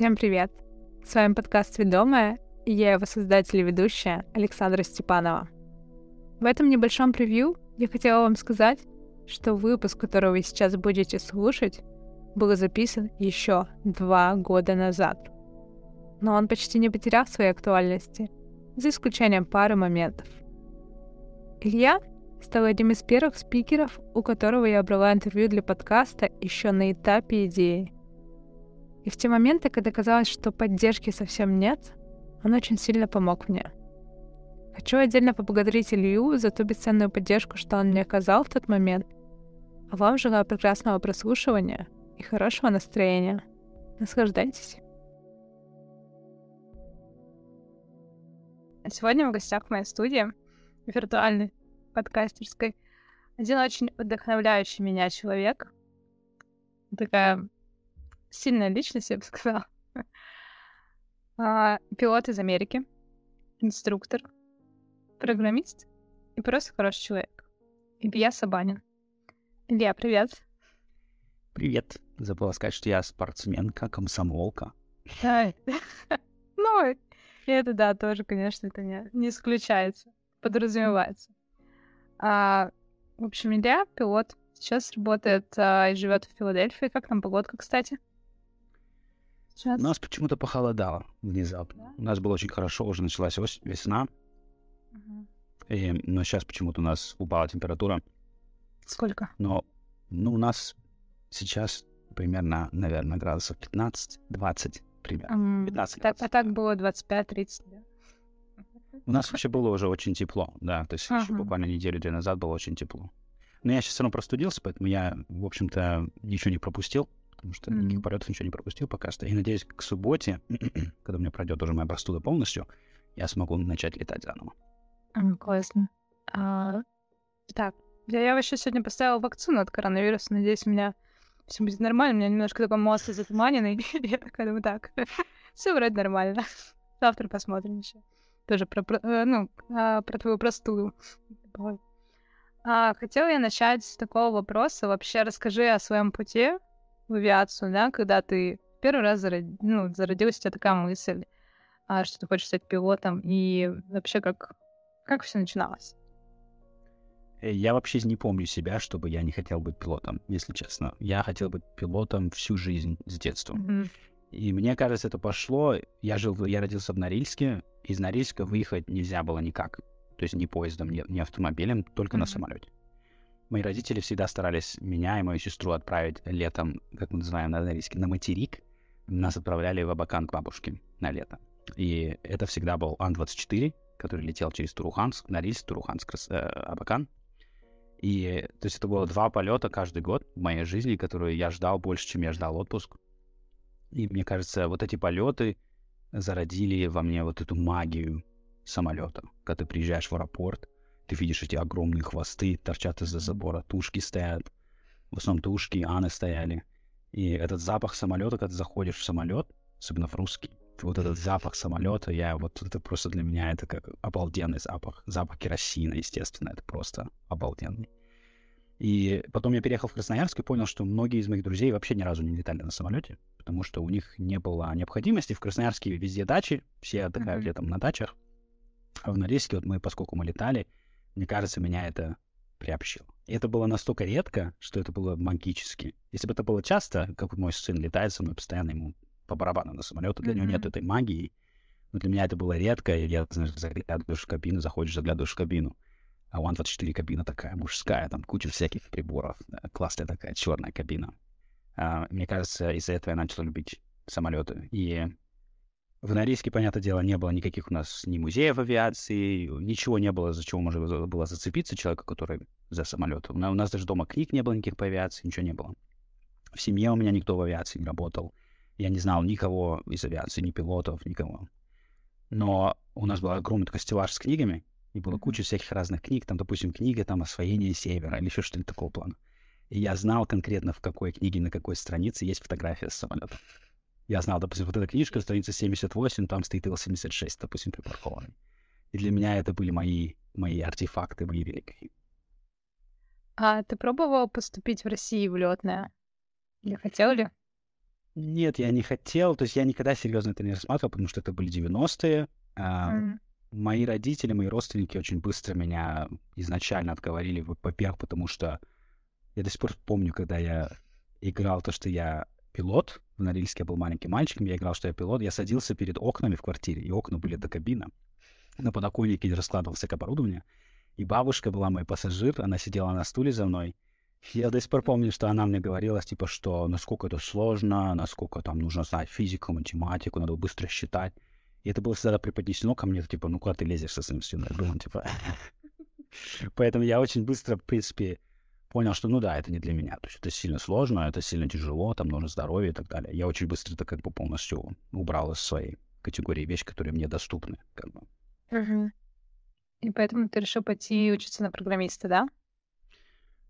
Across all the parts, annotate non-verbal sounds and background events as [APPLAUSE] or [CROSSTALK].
Всем привет! С вами подкаст «Ведомая» и я его создатель и ведущая Александра Степанова. В этом небольшом превью я хотела вам сказать, что выпуск, который вы сейчас будете слушать, был записан еще два года назад. Но он почти не потерял своей актуальности, за исключением пары моментов. Илья стал одним из первых спикеров, у которого я брала интервью для подкаста еще на этапе идеи — и в те моменты, когда казалось, что поддержки совсем нет, он очень сильно помог мне. Хочу отдельно поблагодарить Илью за ту бесценную поддержку, что он мне оказал в тот момент. А вам желаю прекрасного прослушивания и хорошего настроения. Наслаждайтесь. Сегодня в гостях в моей студии, виртуальной подкастерской, один очень вдохновляющий меня человек. Такая сильная личность, я бы сказала. [LAUGHS] А, пилот из Америки, инструктор, программист и просто хороший человек. Илья Сабанин. Илья, привет. Привет. Забыла сказать, что я спортсменка, комсомолка. Да. [LAUGHS] Ну, это да, тоже, конечно, это не, не исключается, подразумевается. А, в общем, Илья пилот. Сейчас работает а, и живет в Филадельфии. Как там погодка, кстати? У нас почему-то похолодало внезапно. Да? У нас было очень хорошо, уже началась ось, весна. Угу. И, но сейчас почему-то у нас упала температура. Сколько? Но ну, у нас сейчас примерно, наверное, градусов 15-20 примерно. 15 так, а так было 25-30, да? У нас вообще было уже очень тепло, да. То есть еще буквально неделю-две назад было очень тепло. Но я сейчас все равно простудился, поэтому я, в общем-то, ничего не пропустил потому что mm-hmm. никаких полетов ничего не пропустил пока что. И надеюсь, к субботе, [CLEARS THROAT] когда у меня пройдет уже моя простуда полностью, я смогу начать летать заново. Mm, классно. А, так, я, я вообще сегодня поставила вакцину от коронавируса. Надеюсь, у меня все будет нормально. У меня немножко такой мозг затуманенный. [LAUGHS] я такая думаю, так, [LAUGHS] все вроде нормально. Завтра посмотрим еще. Тоже про, про э, ну, а, про твою простуду. А, хотела я начать с такого вопроса. Вообще расскажи о своем пути в авиацию, да, когда ты первый раз зарод... ну, зародилась у тебя такая мысль, а, что ты хочешь стать пилотом, и вообще как, как все начиналось? Э, я вообще не помню себя, чтобы я не хотел быть пилотом, если честно. Я хотел быть пилотом всю жизнь с детства. Mm-hmm. И мне кажется, это пошло. Я жил, я родился в Норильске. Из Норильска выехать нельзя было никак. То есть ни поездом, ни, ни автомобилем, только mm-hmm. на самолете. Мои родители всегда старались меня и мою сестру отправить летом, как мы называем на английском, на материк. Нас отправляли в Абакан к бабушке на лето. И это всегда был Ан-24, который летел через Туруханск, Норильск, Туруханск, э, Абакан. И то есть это было два полета каждый год в моей жизни, которые я ждал больше, чем я ждал отпуск. И мне кажется, вот эти полеты зародили во мне вот эту магию самолета. Когда ты приезжаешь в аэропорт, ты видишь эти огромные хвосты, торчат из-за забора, тушки стоят. В основном тушки, аны стояли. И этот запах самолета, когда ты заходишь в самолет, особенно в русский, вот этот запах самолета, я вот это просто для меня это как обалденный запах. Запах керосина, естественно, это просто обалденный. И потом я переехал в Красноярск и понял, что многие из моих друзей вообще ни разу не летали на самолете, потому что у них не было необходимости. В Красноярске везде дачи, все отдыхают mm-hmm. летом на дачах. А в Норильске, вот мы, поскольку мы летали, мне кажется, меня это приобщило. И это было настолько редко, что это было магически. Если бы это было часто, как мой сын летает со мной постоянно, ему по барабану на самолет, для mm-hmm. него нет этой магии. Но для меня это было редко, и я, знаешь, заглядываешь в кабину, заходишь, заглядываешь в кабину. А у Ан-24 кабина такая мужская, там куча всяких приборов. Да, классная такая черная кабина. А, мне кажется, из-за этого я начал любить самолеты. И в Норильске, понятное дело, не было никаких у нас ни музеев авиации, ничего не было, за чего можно было зацепиться человека, который за самолет. У нас даже дома книг не было никаких по авиации, ничего не было. В семье у меня никто в авиации не работал. Я не знал никого из авиации, ни пилотов, никого. Но у нас был огромный такой стеллаж с книгами, и было куча всяких разных книг, там, допустим, книга там «Освоение севера» или еще что-нибудь такого плана. И я знал конкретно, в какой книге, на какой странице есть фотография с самолета. Я знал, допустим, вот эта книжка, страница 78, там стоит Ил-76, допустим, припаркованный. И для меня это были мои, мои артефакты, мои великие. А ты пробовал поступить в России в летное? Или хотел ли? Нет, я не хотел, то есть я никогда серьезно это не рассматривал, потому что это были 90-е. А, mm-hmm. Мои родители, мои родственники очень быстро меня изначально отговорили, во-первых, потому что я до сих пор помню, когда я играл то, что я пилот, в Норильске я был маленьким мальчиком, я играл, что я пилот, я садился перед окнами в квартире, и окна были до кабина. На подоконнике раскладывал всякое оборудование, и бабушка была мой пассажир, она сидела на стуле за мной, я до сих пор помню, что она мне говорила, типа, что насколько это сложно, насколько там нужно знать физику, математику, надо быстро считать. И это было всегда преподнесено ко мне, типа, ну куда ты лезешь со своим сыном? Я думал, типа... [LAUGHS] Поэтому я очень быстро, в принципе, понял, что, ну да, это не для меня. То есть это сильно сложно, это сильно тяжело, там нужно здоровье и так далее. Я очень быстро это как бы полностью убрал из своей категории вещи, которые мне доступны. Как бы. Угу. И поэтому ты решил пойти учиться на программиста, да?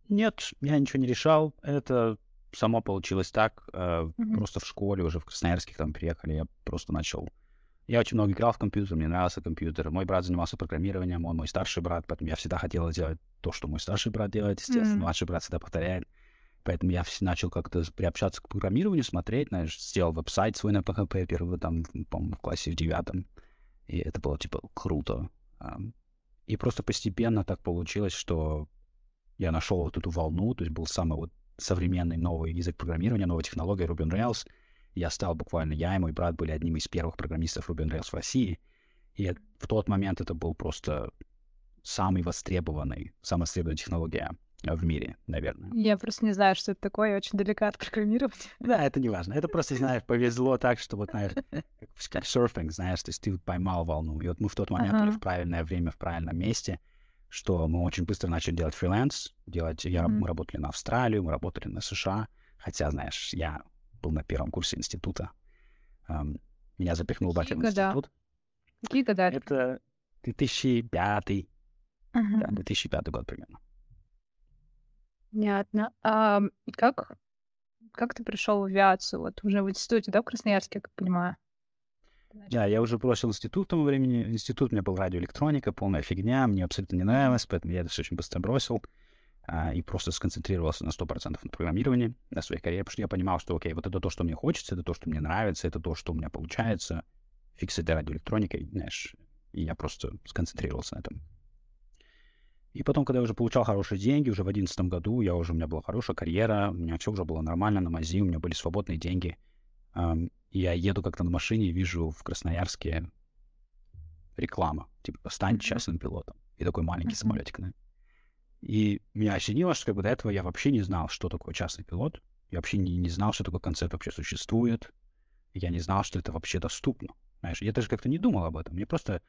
Нет, я ничего не решал. Это само получилось так. Mm-hmm. Просто в школе уже в Красноярске там приехали, я просто начал. Я очень много играл в компьютер, мне нравился компьютер. Мой брат занимался программированием, он мой старший брат, поэтому я всегда хотел делать то, что мой старший брат делает, естественно. Mm-hmm. Младший брат всегда повторяет. Поэтому я начал как-то приобщаться к программированию, смотреть, знаешь, сделал веб-сайт свой на PHP первый там, по-моему, в классе в девятом. И это было, типа, круто. И просто постепенно так получилось, что я нашел вот эту волну, то есть был самый вот современный новый язык программирования, новая технология Ruby on Rails. Я стал буквально, я и мой брат были одним из первых программистов Ruby on Rails в России. И в тот момент это был просто самый востребованный, самая востребованная технология в мире, наверное. Я просто не знаю, что это такое, я очень далека от программирования. [LAUGHS] Да, это не важно. Это просто, знаешь, повезло так, что вот, знаешь, как серфинг, знаешь, то есть ты поймал волну. И вот мы в тот момент uh-huh. были в правильное время, в правильном месте — что мы очень быстро начали делать фриланс, делать, я, mm-hmm. мы работали на Австралию, мы работали на США, хотя, знаешь, я был на первом курсе института, меня запихнул батя в институт. Какие года? Это 2005, uh-huh. да, 2005 год примерно. Понятно. А как, как ты пришел в авиацию? Вот уже в институте, да, в Красноярске, как понимаю? Да, я уже бросил институт к тому времени. Институт у меня был радиоэлектроника, полная фигня, мне абсолютно не нравилось, поэтому я это все очень быстро бросил а, и просто сконцентрировался на 100% на программировании, на своей карьере, потому что я понимал, что, окей, вот это то, что мне хочется, это то, что мне нравится, это то, что у меня получается. Фиг с этой радиоэлектроникой, знаешь, и я просто сконцентрировался на этом. И потом, когда я уже получал хорошие деньги, уже в 2011 году, я уже, у меня была хорошая карьера, у меня все уже было нормально на мази, у меня были свободные деньги я еду как-то на машине и вижу в Красноярске реклама, типа, стань частным пилотом. И такой маленький самолетик, да? И меня осенило, что как бы до этого я вообще не знал, что такое частный пилот. Я вообще не, не знал, что такой концепт вообще существует. Я не знал, что это вообще доступно. Знаешь, я даже как-то не думал об этом. Мне просто...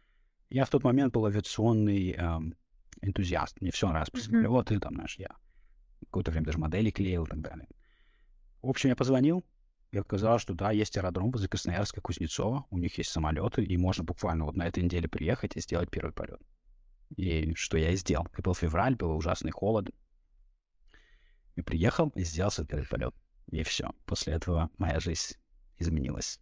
Я в тот момент был авиационный эм, энтузиаст. Мне все нравилось. Mm-hmm. Вот и там, знаешь, я какое-то время даже модели клеил и так далее. В общем, я позвонил, и оказалось, что да, есть аэродром возле Красноярска, Кузнецова, у них есть самолеты, и можно буквально вот на этой неделе приехать и сделать первый полет. И что я и сделал. И был февраль, был ужасный холод. И приехал и сделал первый полет. И все. После этого моя жизнь изменилась.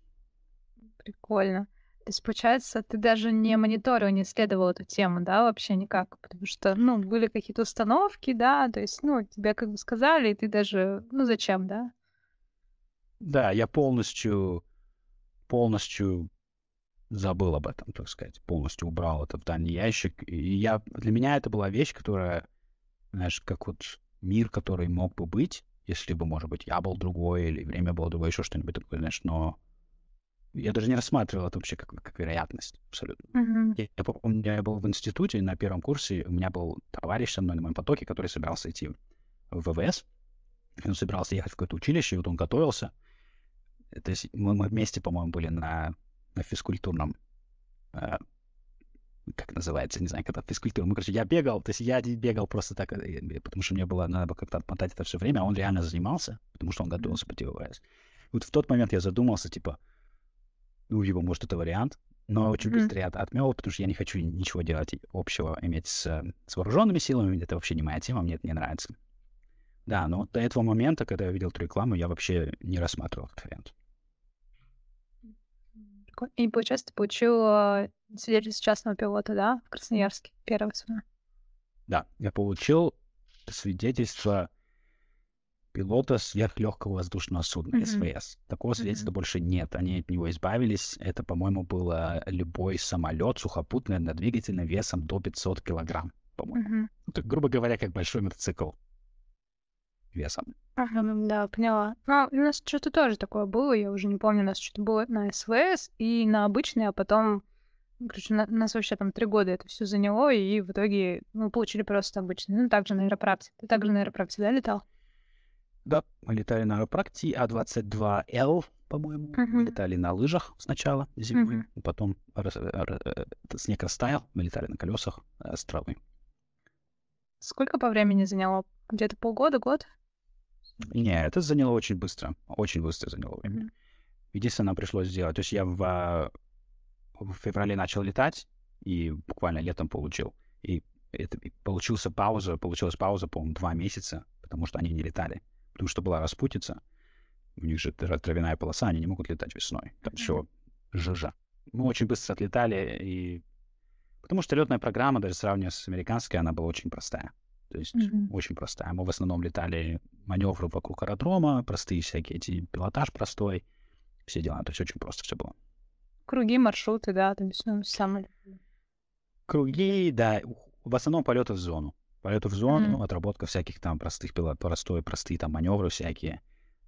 Прикольно. То есть, получается, ты даже не мониторил, не исследовал эту тему, да, вообще никак? Потому что, ну, были какие-то установки, да, то есть, ну, тебе как бы сказали, и ты даже, ну, зачем, да? Да, я полностью, полностью забыл об этом, так сказать, полностью убрал это в дальний ящик. И я, для меня это была вещь, которая, знаешь, как вот мир, который мог бы быть, если бы, может быть, я был другой, или время было другое, еще что-нибудь такое, знаешь, но я даже не рассматривал это вообще как, как вероятность абсолютно. Mm-hmm. Я, я помню, я был в институте на первом курсе, у меня был товарищ со мной на моем потоке, который собирался идти в ВВС, он собирался ехать в какое-то училище, и вот он готовился, то есть мы, мы вместе, по-моему, были на, на физкультурном, э, как называется, не знаю, когда физкультура. Мы, короче, я бегал, то есть я бегал просто так, э, потому что мне было, надо как-то отмотать это все время, а он реально занимался, потому что он готовился по ТВС. Вот в тот момент я задумался, типа, ну, его, может, это вариант, но очень быстро я отмел, потому что я не хочу ничего делать общего иметь с, с вооруженными силами, это вообще не моя тема, мне это не нравится. Да, но до этого момента, когда я видел эту рекламу, я вообще не рассматривал этот вариант. И, получается, ты получил свидетельство частного пилота, да, в Красноярске, первое свое? Да, я получил свидетельство пилота сверхлегкого воздушного судна Мгм. СВС. Такого свидетельства Мгм. больше нет. Они от него избавились. Это, по-моему, был э, любой самолет сухопутный однодвигательный весом до 500 килограмм, по-моему. Мгм. Ну, так, грубо говоря, как большой мотоцикл весом. Ага, да, поняла. Ну, у нас что-то тоже такое было, я уже не помню, у нас что-то было на СВС и на обычный, а потом, ну, короче, на- нас вообще там три года это все заняло, и в итоге мы получили просто обычный. Ну, также на аэропракте. Ты также на аэропракте, да, летал? Да, мы летали на аэропракте А-22Л, по-моему. Мы Мгм. летали на лыжах сначала зимой, Мгм. потом рас- э, р- э, снег растаял, мы летали на колесах э, с травы. Сколько по времени заняло? Где-то полгода, год? Не, это заняло очень быстро, очень быстро заняло время. Мгм. Единственное, нам пришлось сделать, то есть я в, в феврале начал летать и буквально летом получил. И это и получился пауза, получилась пауза, по-моему, два месяца, потому что они не летали. Потому что была распутица. У них же тра- травяная полоса, они не могут летать весной. Там еще жижа. Мы очень быстро отлетали, и... потому что летная программа, даже сравнивая с американской, она была очень простая. То есть Мгм. очень простая. Мы в основном летали маневры вокруг аэродрома, простые всякие эти, пилотаж простой, все дела. То есть очень просто все было. Круги, маршруты, да, то есть, ну, самое... Круги, да, в основном полеты в зону. Полеты в зону, Мгм. отработка всяких там простых пилот, простой, простые там маневры всякие.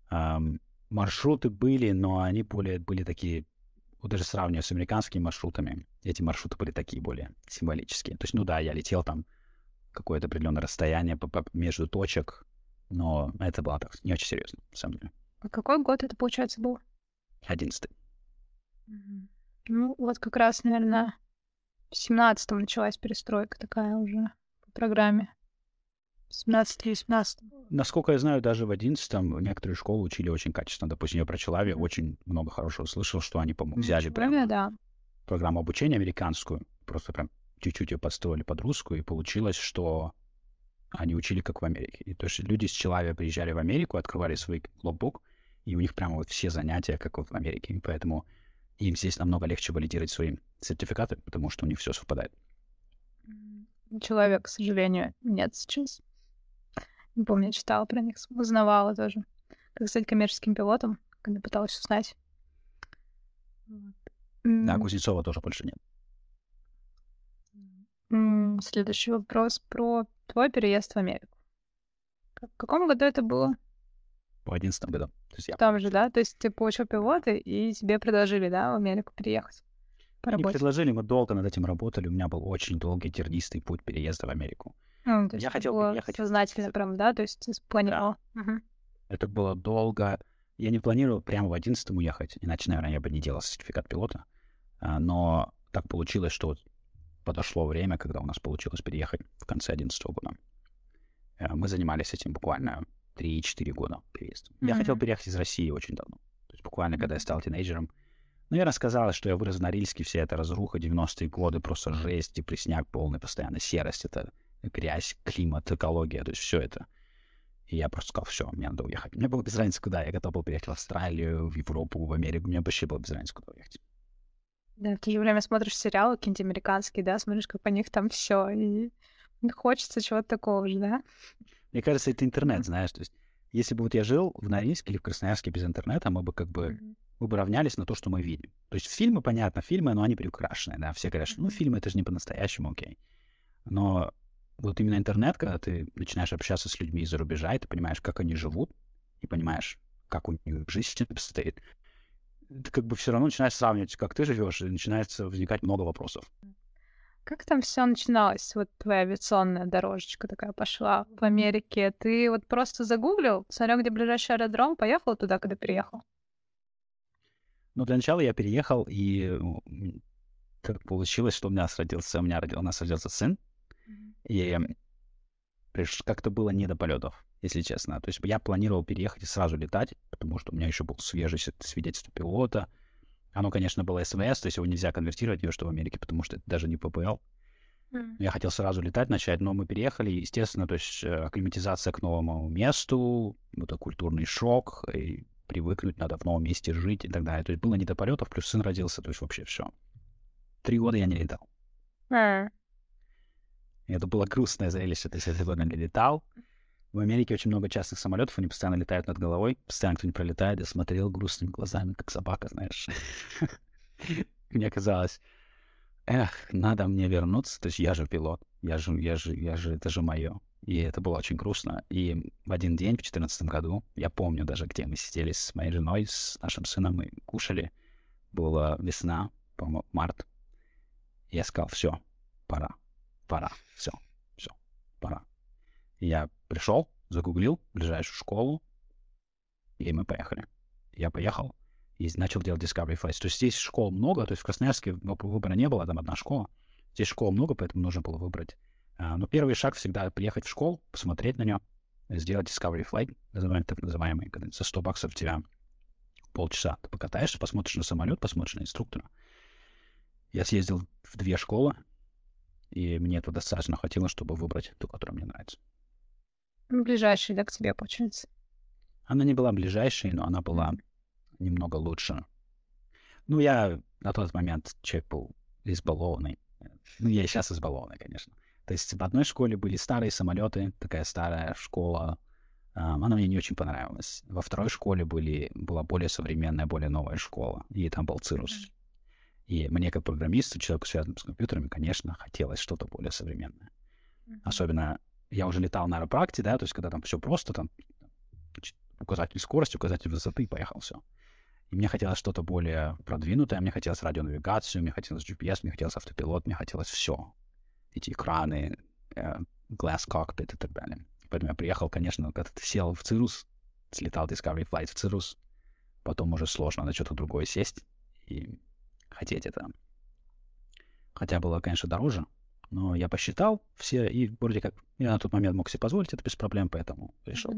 Ам, маршруты были, но они более были такие, вот даже сравнивая с американскими маршрутами, эти маршруты были такие более символические. То есть, ну да, я летел там какое-то определенное расстояние между точек, но это было так, не очень серьезно, на самом деле. А какой год это, получается, был? Одиннадцатый. Ну, вот как раз, наверное, в семнадцатом началась перестройка такая уже по программе. В 17-18. Насколько я знаю, даже в одиннадцатом некоторые школы учили очень качественно. Допустим, я про Челави Мгм. очень много хорошего слышал, что они, по-моему, взяли прям Время, да. программу обучения американскую, просто прям чуть-чуть ее подстроили под русскую, и получилось, что они учили как в Америке. И то есть люди с Челави приезжали в Америку, открывали свой логбук, и у них прямо вот все занятия, как вот в Америке. И поэтому им здесь намного легче валидировать свои сертификаты, потому что у них все совпадает. Человек, к сожалению, нет сейчас. Не помню, я читала про них, узнавала тоже. Как стать коммерческим пилотом, когда пыталась узнать. Вот. Да, Кузнецова тоже больше нет. Следующий вопрос про твой переезд в Америку. В каком году это было? В одиннадцатом году. То есть я Там же, да? То есть ты получил пилоты, и тебе предложили, да, в Америку переехать по работе? предложили, мы долго над этим работали. У меня был очень долгий тернистый путь переезда в Америку. Ну, то есть Я хотел было переехать. сознательно прям, да? То есть ты спланировал. Мгм. Это было долго. Я не планировал прямо в одиннадцатом уехать, иначе, наверное, я бы не делал сертификат пилота. А, Но так получилось, что подошло время, когда у нас получилось переехать в конце одиннадцатого года. Э, Мы занимались этим буквально 3-4 года переезда. Я хотел переехать из России очень давно. То есть буквально, когда я стал тинейджером. Ну, я рассказала, что я вырос в Норильске, вся эта разруха, 90-е годы, просто жесть, депресняк полный, постоянно серость, это грязь, климат, экология, то есть все это. И я просто сказал, все, мне надо уехать. Мне было без разницы, куда. Я готов был переехать в Австралию, в Европу, в Америку. Мне вообще было без разницы, куда уехать. Да, ты время смотришь сериалы какие-нибудь американские, да, смотришь, как по них там все, и хочется чего-то такого же, да? Мне кажется, это интернет, знаешь. То есть, если бы вот я жил в Норильске или в Красноярске без интернета, мы бы как бы мы бы равнялись на то, что мы видим. То есть фильмы, понятно, фильмы, но они приукрашенные, да. Все говорят, что ну фильмы это же не по-настоящему, окей. Но вот именно интернет, когда ты начинаешь общаться с людьми из-за рубежа, и ты понимаешь, как они живут, и понимаешь, как у них жизнь [LAUGHS] обстоит, ты как бы все равно начинаешь сравнивать, как ты живешь, и начинается возникать много вопросов. Как там все начиналось? Вот твоя авиационная дорожечка такая пошла в Америке. Ты вот просто загуглил, смотрел, где ближайший аэродром, поехал туда, когда переехал? Но для начала я переехал, и так получилось, что у меня родился, у меня родил, у нас родился сын, и как-то было не до полетов, если честно. То есть я планировал переехать и сразу летать, потому что у меня еще был свежий свидетельство пилота. Оно, конечно, было СВС, то есть его нельзя конвертировать ни что в Америке, потому что это даже не ППЛ. Я хотел сразу летать начать, но мы переехали, естественно, то есть э, акклиматизация к новому месту, это культурный шок, и привыкнуть надо в новом месте жить и так далее. То есть было не до полетов, плюс сын родился, то есть вообще все. Три года я не летал. И это было грустное зрелище, то есть я три года не летал. В Америке очень много частных самолетов, они постоянно летают над головой, постоянно кто-нибудь пролетает. Я смотрел грустными глазами, как собака, знаешь. [LAUGHS] Мне казалось, эх, надо мне вернуться. То есть я же пилот, я же, я же, я же, это же мое. И это было очень грустно. И в один день, в 2014 году, я помню даже, где мы сидели с моей женой, с нашим сыном, мы кушали. Была весна, по-моему, март. Я сказал, все, пора, пора, все, я пришел, загуглил ближайшую школу, и мы поехали. Я поехал и начал делать Discovery Flights. То есть здесь школ много, то есть в Красноярске выбора не было, там одна школа. Здесь школ много, поэтому нужно было выбрать. А, но первый шаг всегда приехать в школу, посмотреть на нее, сделать Discovery Flight, называемый, так называемый, когда за 100 баксов тебя полчаса ты покатаешься, посмотришь на самолет, посмотришь на инструктора. Я съездил в две школы, и мне этого достаточно хватило, чтобы выбрать ту, которая мне нравится. Ближайшая, да, к тебе, получается? Она не была ближайшей, но она была немного лучше. Ну, я на тот момент человек был избалованный. Ну, я и сейчас избалованный, конечно. То есть в одной школе были старые самолеты, такая старая школа. Um, она мне не очень понравилась. Во второй школе были, была более современная, более новая школа, и там был Цирус. И мне, как программисту, человеку, связанному с компьютерами, конечно, хотелось что-то более современное. Особенно я уже летал на аэропракте, да, то есть когда там все просто, там указатель скорости, указатель высоты, поехал все. И мне хотелось что-то более продвинутое, мне хотелось радионавигацию, мне хотелось GPS, мне хотелось автопилот, мне хотелось все. Эти экраны, э, glass cockpit и так далее. Поэтому я приехал, конечно, когда ты сел в Cirrus, слетал Discovery Flight в Cirrus, потом уже сложно на что-то другое сесть и хотеть это. Хотя было, конечно, дороже, но я посчитал все, и вроде как я на тот момент мог себе позволить это без проблем, поэтому решил.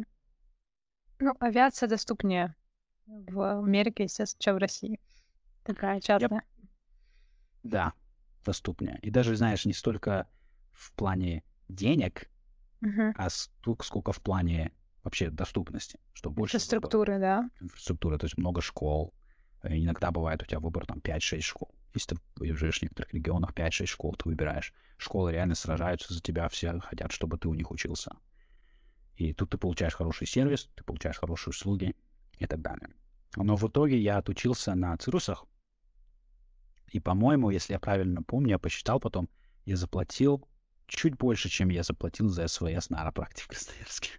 Ну, авиация доступнее в Америке, естественно, чем в России. Такая частная. Я... Да, доступнее. И даже, знаешь, не столько в плане денег, uh-huh. а столько, сколько в плане вообще доступности. Что больше Инфраструктуры, да. Инфраструктура, то есть много школ. Иногда бывает у тебя выбор там 5-6 школ. Если ты живешь в некоторых регионах, 5-6 школ ты выбираешь. Школы реально сражаются за тебя, все хотят, чтобы ты у них учился. И тут ты получаешь хороший сервис, ты получаешь хорошие услуги и так далее. Но в итоге я отучился на цирусах. И, по-моему, если я правильно помню, я посчитал потом, я заплатил чуть больше, чем я заплатил за СВС на аэропрактике в Красноярске.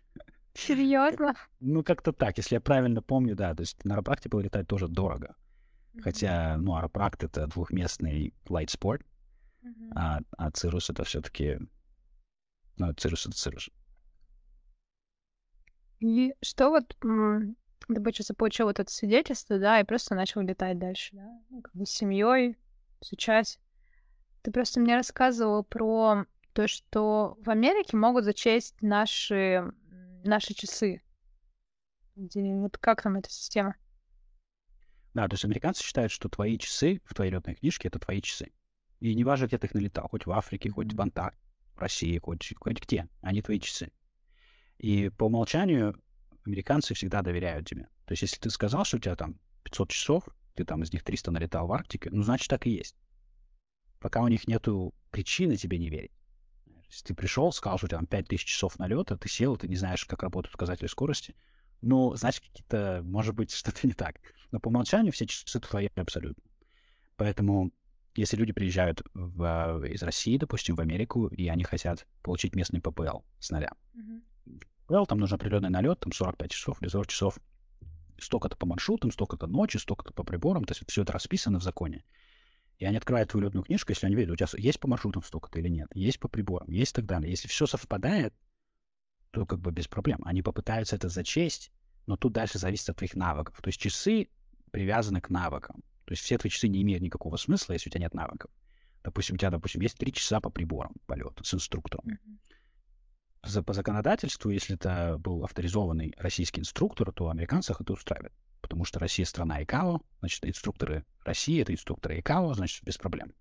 Серьезно? Ну, как-то так, если я правильно помню, да. То есть на аэропракте было летать тоже дорого. Хотя, ну, аэропракт — это двухместный light sport, а, а цирус — это все таки Ну, цирус — это цирус. И что вот ты, получается, получил вот это свидетельство, да, и просто начал летать дальше, да, ну, как бы с семьей, изучать. Ты просто мне рассказывал про то, что в Америке могут зачесть наши, наши часы. Вот как там эта система? Да, то есть американцы считают, что твои часы в твоей летной книжке — это твои часы. И неважно, где ты их налетал, хоть в Африке, хоть в Антарктике, в России, хоть, хоть где, они твои часы. И по умолчанию американцы всегда доверяют тебе. То есть, если ты сказал, что у тебя там 500 часов, ты там из них 300 налетал в Арктике, ну, значит, так и есть. Пока у них нету причины тебе не верить. Если ты пришел, сказал, что у тебя там 5000 часов налета, ты сел, ты не знаешь, как работают указатели скорости, ну, значит, какие-то, может быть, [LAUGHS] что-то не так. Но по умолчанию все часы твои абсолютно. Поэтому, если люди приезжают в, из России, допустим, в Америку, и они хотят получить местный ППЛ с нуля, mm-hmm правил, там нужен определенный налет, там 45 часов или 40 часов, столько-то по маршрутам, столько-то ночи, столько-то по приборам, то есть все это расписано в законе. И они открывают твою летную книжку, если они видят, у тебя есть по маршрутам столько-то или нет, есть по приборам, есть и так далее. Если все совпадает, то как бы без проблем. Они попытаются это зачесть, но тут дальше зависит от твоих навыков. То есть часы привязаны к навыкам. То есть все твои часы не имеют никакого смысла, если у тебя нет навыков. Допустим, у тебя, допустим, есть три часа по приборам полета с инструктором. Mm-hmm за, по законодательству, если это был авторизованный российский инструктор, то американцев это устраивает. Потому что Россия страна ИКАО, значит, инструкторы России — это инструкторы ИКАО, значит, без проблем.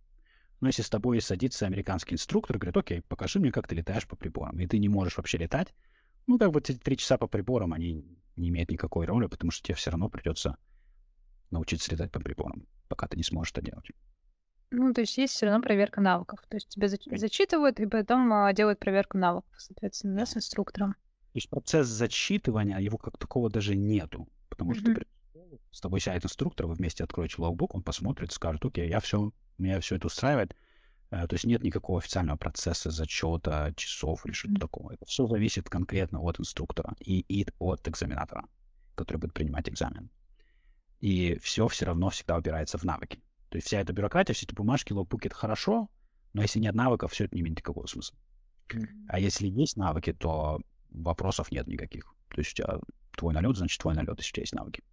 Но если с тобой садится американский инструктор и говорит, окей, покажи мне, как ты летаешь по приборам, и ты не можешь вообще летать, ну, как бы эти три часа по приборам, они не имеют никакой роли, потому что тебе все равно придется научиться летать по приборам, пока ты не сможешь это делать. Ну, то есть есть все равно проверка навыков. То есть тебя зач- зачитывают и потом а, делают проверку навыков, соответственно, да, с инструктором. есть процесс зачитывания, его как такого даже нету. Потому что mm-hmm. С тобой сядет инструктор, вы вместе откроете логбук, он посмотрит, скажет, окей, я все, меня все это устраивает. Э, то есть нет никакого официального процесса зачета, часов или что-то mm-hmm. такого. Это все зависит конкретно от инструктора и, и от экзаменатора, который будет принимать экзамен. И все все равно всегда упирается в навыки. То есть вся эта бюрократия, все эти бумажки, логбуки — это хорошо, но если нет навыков, все это не имеет никакого смысла. Mm-hmm. А если есть навыки, то вопросов нет никаких. То есть у тебя твой налет, значит, твой налет, если у тебя есть навыки.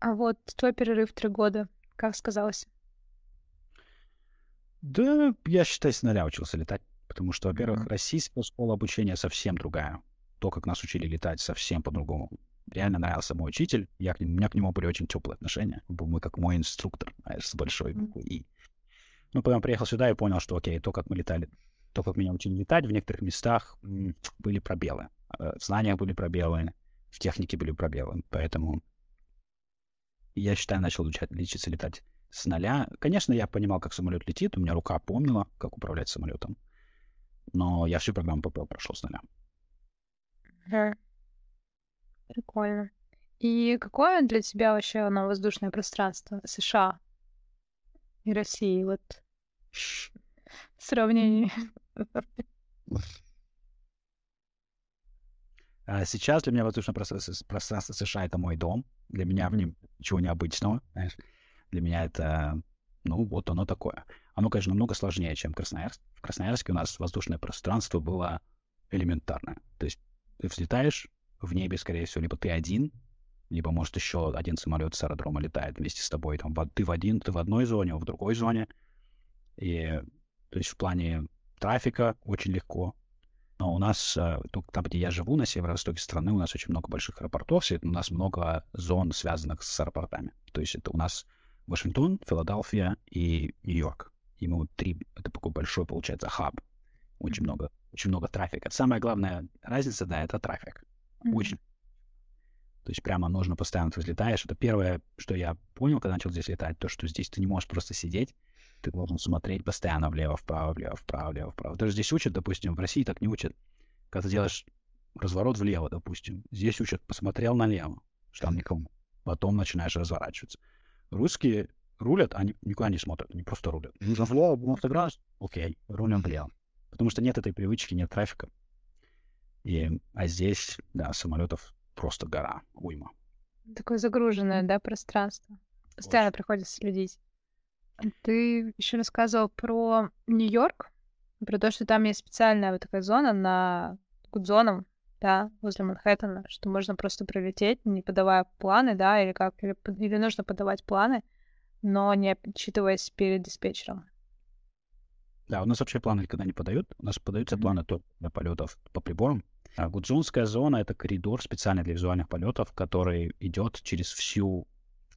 А вот твой перерыв три года, как сказалось? Да, я, считаю, с нуля учился летать. Потому что, во-первых, российская школа обучения совсем другая. То, как нас учили летать, совсем по-другому. Реально нравился мой учитель. Я к нему, у меня к нему были очень теплые отношения. Был мой как мой инструктор, с большой буквы «И». Ну, потом приехал сюда и понял, что, окей, то, как мы летали, то, как меня учили летать, в некоторых местах были пробелы. Э, в знаниях были пробелы, в технике были пробелы. Поэтому я считаю, начал учать, лечиться летать с нуля. Конечно, я понимал, как самолет летит, у меня рука помнила, как управлять самолетом. Но я всю программу ППЛ прошел с нуля. Прикольно. И какое для тебя вообще на воздушное пространство США и России? Вот в сравнении. [LAUGHS] А сейчас для меня воздушное пространство США — это мой дом. Для меня в нем ничего необычного. Знаешь. Для меня это, ну, вот оно такое. Оно, конечно, намного сложнее, чем Красноярск. В Красноярске у нас воздушное пространство было элементарное. То есть ты взлетаешь, в небе, скорее всего, либо ты один, либо, может, еще один самолет с аэродрома летает вместе с тобой. Там, ты в один, ты в одной зоне, в другой зоне. И, то есть в плане трафика очень легко. Но у нас, э, там, где я живу, на северо-востоке страны, у нас очень много больших аэропортов, у нас много зон, связанных с аэропортами. То есть это у нас Вашингтон, Филадельфия и Нью-Йорк. И мы вот три, это такой большой, получается, хаб. Очень много, очень много трафика. Самая главная разница, да, это трафик. Очень. То есть прямо нужно постоянно ты взлетаешь. Это первое, что я понял, когда начал здесь летать, то, что здесь ты не можешь просто сидеть, ты должен смотреть постоянно влево, вправо, влево, вправо, влево, вправо. Даже здесь учат, допустим, в России так не учат. Когда ты делаешь разворот влево, допустим, здесь учат, посмотрел налево, что там никому. Потом начинаешь разворачиваться. Русские рулят, они никуда не смотрят, они просто рулят. Влево, 90 градусов, окей, рулим влево. Потому что нет этой привычки, нет трафика. И, а здесь, да, самолетов просто гора, уйма. Такое загруженное, да, пространство. Постоянно приходится следить. Ты еще рассказывал про Нью-Йорк, про то, что там есть специальная вот такая зона на Гудзоном, да, возле Манхэттена, что можно просто пролететь, не подавая планы, да, или как, или, или нужно подавать планы, но не отчитываясь перед диспетчером. Да, у нас вообще планы никогда не подают. У нас подаются mm-hmm. планы только для полетов по приборам. А Гудзонская зона — это коридор специально для визуальных полетов, который идет через всю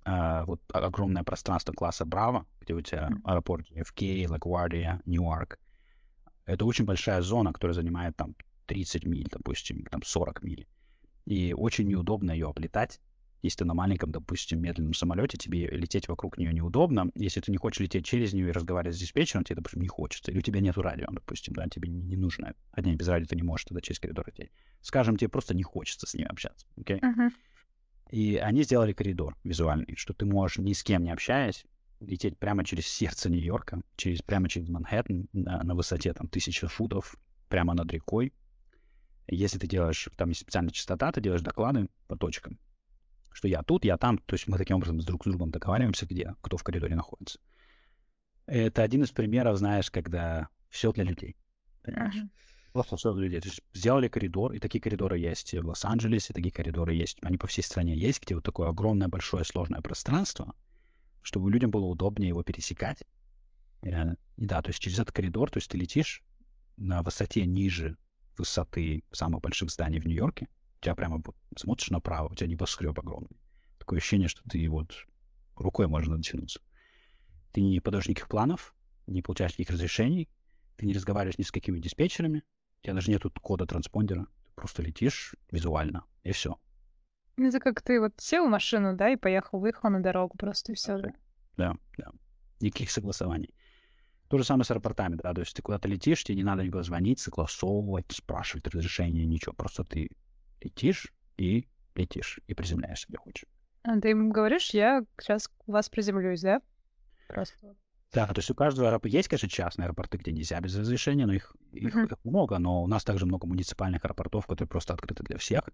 а, вот огромное пространство класса Браво, где у тебя аэропорт JFK, LaGuardia, Ньюарк. Это очень большая зона, которая занимает там 30 миль, допустим, там 40 миль. И очень неудобно ее облетать. Если ты на маленьком, допустим, медленном самолете, тебе лететь вокруг нее неудобно. Если ты не хочешь лететь через нее и разговаривать с диспетчером, тебе, допустим, не хочется. Или у тебя нету радио, допустим, да, тебе не, не нужно. Одни без радио ты не можешь тогда через коридор лететь. Скажем, тебе просто не хочется с ними общаться. Okay? Uh-huh. И они сделали коридор визуальный, что ты можешь ни с кем не общаясь лететь прямо через сердце Нью-Йорка, через, прямо через Манхэттен на, на высоте там тысячи футов, прямо над рекой. Если ты делаешь, там есть специальная частота, ты делаешь доклады по точкам, что я тут, я там, то есть мы таким образом друг с другом договариваемся, где, кто в коридоре находится. Это один из примеров, знаешь, когда все для людей. Понимаешь? Просто все людей. Сделали коридор, и такие коридоры есть в Лос-Анджелесе, такие коридоры есть, они по всей стране есть, где вот такое огромное, большое, сложное пространство, чтобы людям было удобнее его пересекать. Реально. И да, то есть через этот коридор, то есть ты летишь на высоте ниже высоты самых больших зданий в Нью-Йорке, у тебя прямо смотришь направо, у тебя небоскреб огромный. Такое ощущение, что ты вот рукой можно дотянуться. Ты не подаешь никаких планов, не получаешь никаких разрешений, ты не разговариваешь ни с какими диспетчерами, у тебя даже нету кода транспондера. Ты просто летишь визуально, и все. Это как ты вот сел в машину, да, и поехал, выехал на дорогу просто, и все. Да, да. да. Никаких согласований. То же самое с аэропортами, да, то есть ты куда-то летишь, тебе не надо никуда звонить, согласовывать, спрашивать разрешение, ничего. Просто ты летишь и летишь, и приземляешься, где хочешь. А ты им говоришь, я сейчас у вас приземлюсь, да? Просто. Да, то есть у каждого аэропорта есть, конечно, частные аэропорты, где нельзя без разрешения, но их, их, их много, но у нас также много муниципальных аэропортов, которые просто открыты для всех.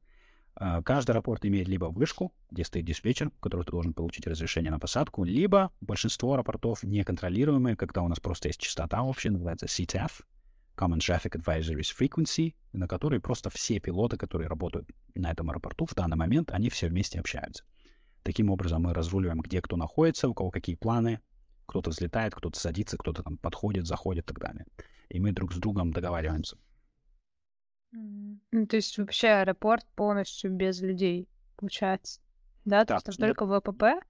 А, Каждый аэропорт имеет либо вышку, где стоит диспетчер, который ты должен получить разрешение на посадку, либо большинство аэропортов неконтролируемые, когда у нас просто есть частота общая, называется CTF, Common Traffic Advisories Frequency, на которой просто все пилоты, которые работают на этом аэропорту в данный момент, они все вместе общаются. Таким образом, мы разруливаем, где кто находится, у кого какие планы, кто-то взлетает, кто-то садится, кто-то там подходит, заходит и так далее. И мы друг с другом договариваемся. Ну, то есть вообще аэропорт полностью без людей, получается. Да, то Да, есть там только ВПП?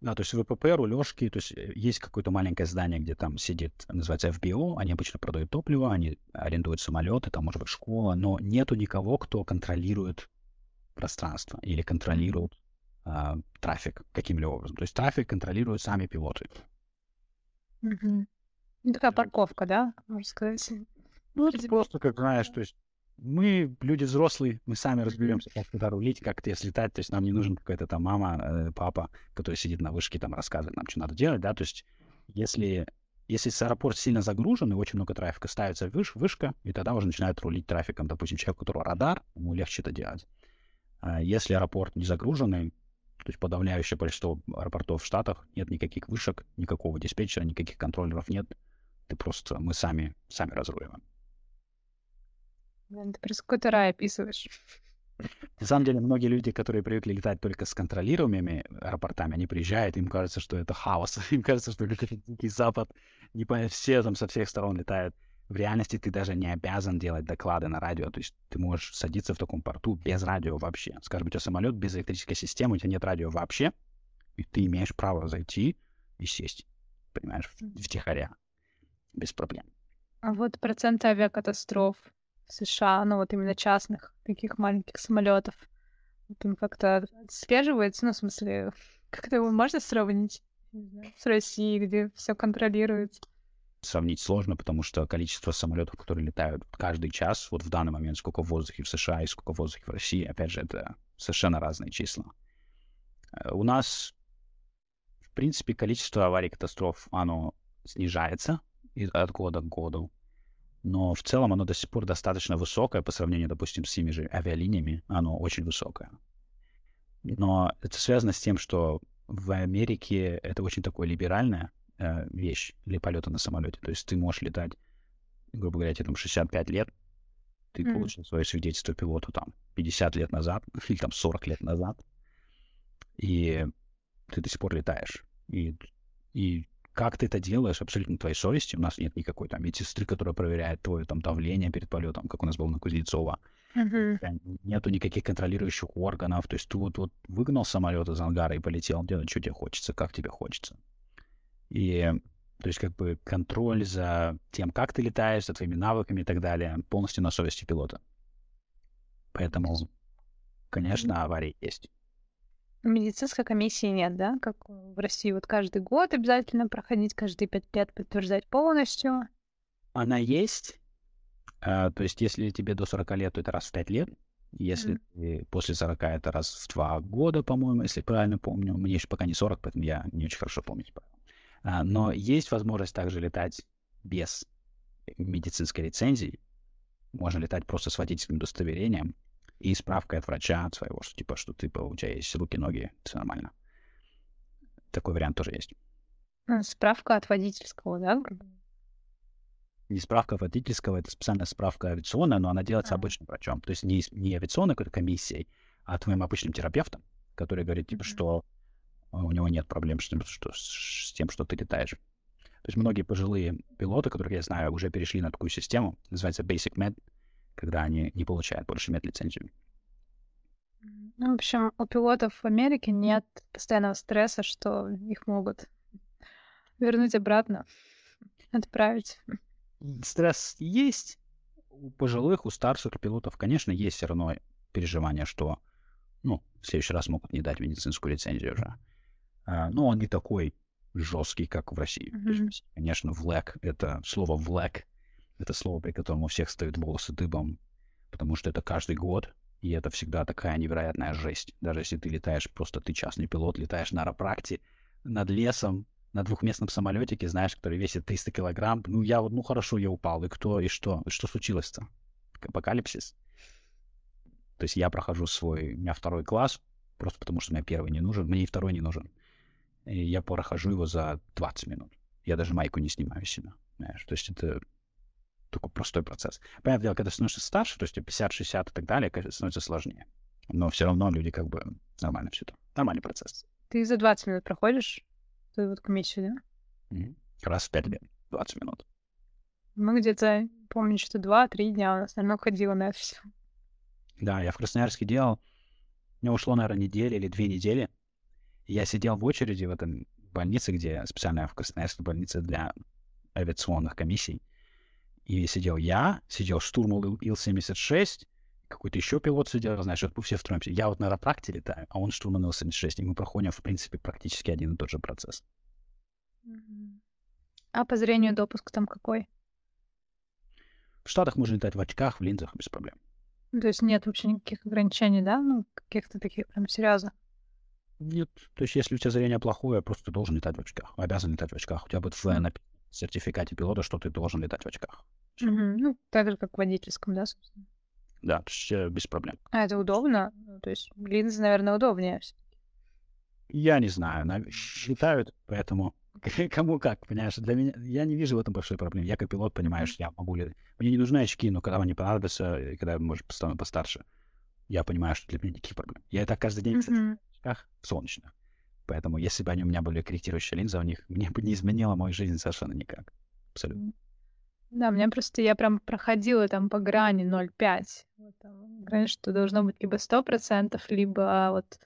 Да, то есть ВПП, рулежки, то есть э, есть какое-то маленькое здание, где там сидит, называется FBO, они обычно продают топливо, они арендуют самолеты, там может быть школа, но нету никого, кто контролирует пространство или контролирует а, трафик каким-либо образом. То есть трафик контролируют сами пилоты. Мгм. Ну, такая парковка, да, можно сказать. Ну, это просто, как знаешь, то есть мы люди взрослые, мы сами разберемся, как туда рулить, как где слетать. То есть нам не нужен какая-то там мама, э, папа, который сидит на вышке, там рассказывает нам, что надо делать, да. То есть если, если аэропорт сильно загружен и очень много трафика, ставится выш, вышка, и тогда уже начинает рулить трафиком. Допустим, человек, у которого радар, ему легче это делать. А если аэропорт не загруженный, то есть подавляющее большинство аэропортов в Штатах, нет никаких вышек, никакого диспетчера, никаких контроллеров нет. Ты просто, мы сами, сами разруливаем. Блин, ты просто какой-то рай описываешь. На самом деле, многие люди, которые привыкли летать только с контролируемыми аэропортами, они приезжают, им кажется, что это хаос. [LAUGHS] Им кажется, что это дикий запад. Не понятно, все там со всех сторон летают. В реальности ты даже не обязан делать доклады на радио. То есть ты можешь садиться в таком порту без радио вообще. Скажем, у тебя самолет без электрической системы, у тебя нет радио вообще, и ты имеешь право зайти и сесть, понимаешь, в- втихаря, без проблем. А вот проценты авиакатастроф в США, ну вот именно частных таких маленьких самолетов, вот он как-то отслеживается, ну, в смысле, [LAUGHS] как-то его можно сравнить с Россией, где все контролируется? Сравнить сложно, потому что количество самолетов, которые летают каждый час, вот в данный момент, сколько в воздухе в США и сколько в воздухе в России, опять же, это совершенно разные числа. Э, У нас, в принципе, количество аварий, катастроф, оно снижается от года к году, но в целом оно до сих пор достаточно высокое по сравнению, допустим, с теми же авиалиниями, оно очень высокое. Но это связано с тем, что в Америке это очень такое либеральное э, вещь для полета на самолете. То есть ты можешь летать, грубо говоря, тебе там 65 лет, ты Мгм. получил свое свидетельство пилоту там 50 лет назад [LAUGHS] или там 40 лет назад, и ты до сих пор летаешь. И, и как ты это делаешь, абсолютно твоей совести. У нас нет никакой там медсестры, которая проверяет твое там давление перед полетом, как у нас было на Кузнецова. Прям Нету никаких контролирующих органов. То есть ты вот, вот выгнал самолет из ангара и полетел делать, что тебе хочется, как тебе хочется. И то есть как бы контроль за тем, как ты летаешь, за твоими навыками и так далее, полностью на совести пилота. Поэтому, конечно, аварии есть. Медицинской комиссии нет, да? Как в России вот каждый год обязательно проходить, каждые пять лет подтверждать полностью. Она есть. а, то есть если тебе до 40 лет, то это раз в 5 лет. Если Мгм. ты после 40 это раз в 2 года, по-моему, если правильно помню. Мне еще пока не 40, поэтому я не очень хорошо помню. правила. А, но есть возможность также летать без медицинской лицензии. Можно летать просто с водительским удостоверением и справкой от врача от своего, что типа, что ты, у тебя есть руки, ноги, все нормально. Такой вариант тоже есть. Ну, Справка от водительского, да? не справка водительского, это специальная справка авиационная, но она делается А. обычным врачом. То есть не, не авиационной какой-то комиссией, а твоим обычным терапевтом, который говорит, типа, Мгм. что а, у него нет проблем с тем, что, с тем, что ты летаешь. То есть многие пожилые пилоты, которых я знаю, уже перешли на такую систему, называется Basic Med, когда они не получают больше медлицензию. Ну, в общем, у пилотов в Америке нет постоянного стресса, что их могут вернуть обратно, отправить. Стресс есть у пожилых, у старших пилотов, конечно, есть все равно переживание, что, ну, в следующий раз могут не дать медицинскую лицензию уже. А, но он не такой, жесткий, как в России. То есть, конечно, влэк — это слово влэк, это слово, при котором у всех стоят волосы дыбом, потому что это каждый год, и это всегда такая невероятная жесть. Даже если ты летаешь, просто ты частный пилот, летаешь на аэропракте над лесом, на двухместном самолетике, знаешь, который весит 300 килограмм. Ну, я вот, ну хорошо, я упал. И кто, и что? Что случилось-то? Апокалипсис? То есть я прохожу свой, у меня второй класс, просто потому что мне первый не нужен, мне и второй не нужен. И я прохожу его за 20 минут. Я даже майку не снимаю себя. Знаешь? То есть это такой простой процесс. Понятное дело, когда становишься старше, то есть 50-60 и так далее, конечно, становится сложнее. Но все равно люди как бы нормально все это. Нормальный процесс. Ты за 20 минут проходишь твою вот комиссию, да? Раз в 5 лет, 20 минут. Мы где-то, помню, что 2-3 дня у нас, наверное, ходила на это все. Да, я в Красноярске делал. Мне ушло, наверное, неделя или две недели. Я сидел в очереди в этом больнице, где специальная в Красноярской больнице для авиационных комиссий. И сидел я, сидел штурман Ил- Ил-76, какой-то еще пилот сидел, знаешь, вот мы все втроем. Я вот на аэропракте летаю, а он штурман Ил-76, и мы проходим, в принципе, практически один и тот же процесс. А по зрению допуск там какой? В Штатах можно летать в очках, в линзах без проблем. Ну, То есть нет вообще никаких ограничений, да? Ну, каких-то таких прям серьезных. Нет. То есть, если у тебя зрение плохое, просто ты должен летать в очках. Обязан летать в очках. У тебя будет в в сертификате пилота, что ты должен летать в очках. Мгм. Ну, так же, как в водительском, да, собственно. Да, то есть э, без проблем. А это удобно? Ну, То есть линзы, наверное, удобнее. Я не знаю, считают, поэтому [LAUGHS] кому как, понимаешь, для меня, я не вижу в этом большой проблемы. Я как пилот, понимаешь, я могу ли... Мне не нужны очки, но когда мне понадобятся, когда, может, стану постарше, я понимаю, что для меня никаких проблем. Я и так каждый день, кстати, Мгм. в очках солнечных. Поэтому если бы они у меня были корректирующие линзы, у них [LAUGHS] мне бы не изменило мою жизнь совершенно никак. Абсолютно. Да, мне просто, я прям проходила там по грани 0,5. Вот там грань, что должно быть либо 100%, либо вот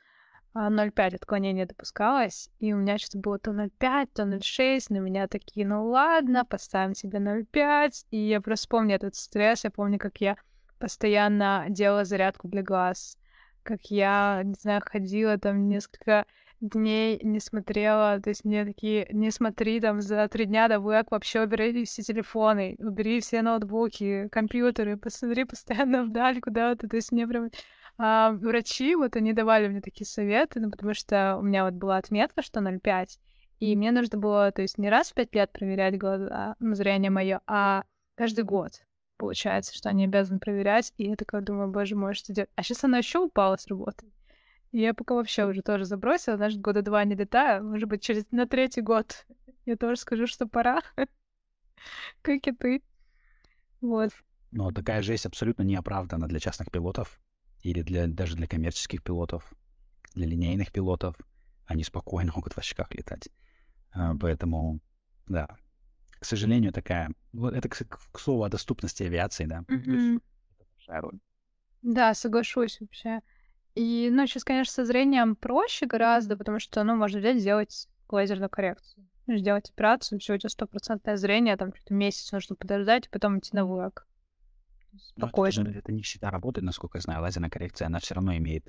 а, 0,5 отклонения допускалось. И у меня что-то было то 0,5, то 0,6. На меня такие, ну ладно, поставим себе 0,5. И я просто помню этот стресс. Я помню, как я постоянно делала зарядку для глаз. Как я, не знаю, ходила там несколько дней не смотрела, то есть мне такие, не смотри там за три дня до ВЭК, вообще убери все телефоны, убери все ноутбуки, компьютеры, посмотри постоянно [LAUGHS] вдаль куда-то, то есть мне прям а, врачи, вот они давали мне такие советы, ну, потому что у меня вот была отметка, что 0,5, и мне нужно было, то есть не раз в пять лет проверять глаза, ну, зрение мое, а каждый год. Получается, что они обязаны проверять, и я такая думаю, боже мой, что делать? А сейчас она еще упала с работы. И я пока вообще уже тоже забросила, значит, года два не летаю. Может быть, через на третий год я тоже скажу, что пора. [LAUGHS] Как и ты. Вот. Но такая жесть абсолютно не оправдана для частных пилотов или для, даже для коммерческих пилотов, для линейных пилотов. Они спокойно могут в очках летать. А, поэтому, да, к сожалению, такая... Вот это, к, к слову, о доступности авиации, да. Это большая роль. Да, соглашусь вообще. И, ну, сейчас, конечно, со зрением проще гораздо, потому что, ну, можно взять, сделать лазерную коррекцию. Ну, Сделать операцию, все, у тебя стопроцентное зрение, там, что-то месяц нужно подождать, и потом идти на ВУЭК. Но это, Спокойно. же- это не всегда работает, насколько я знаю. Лазерная коррекция, она все равно имеет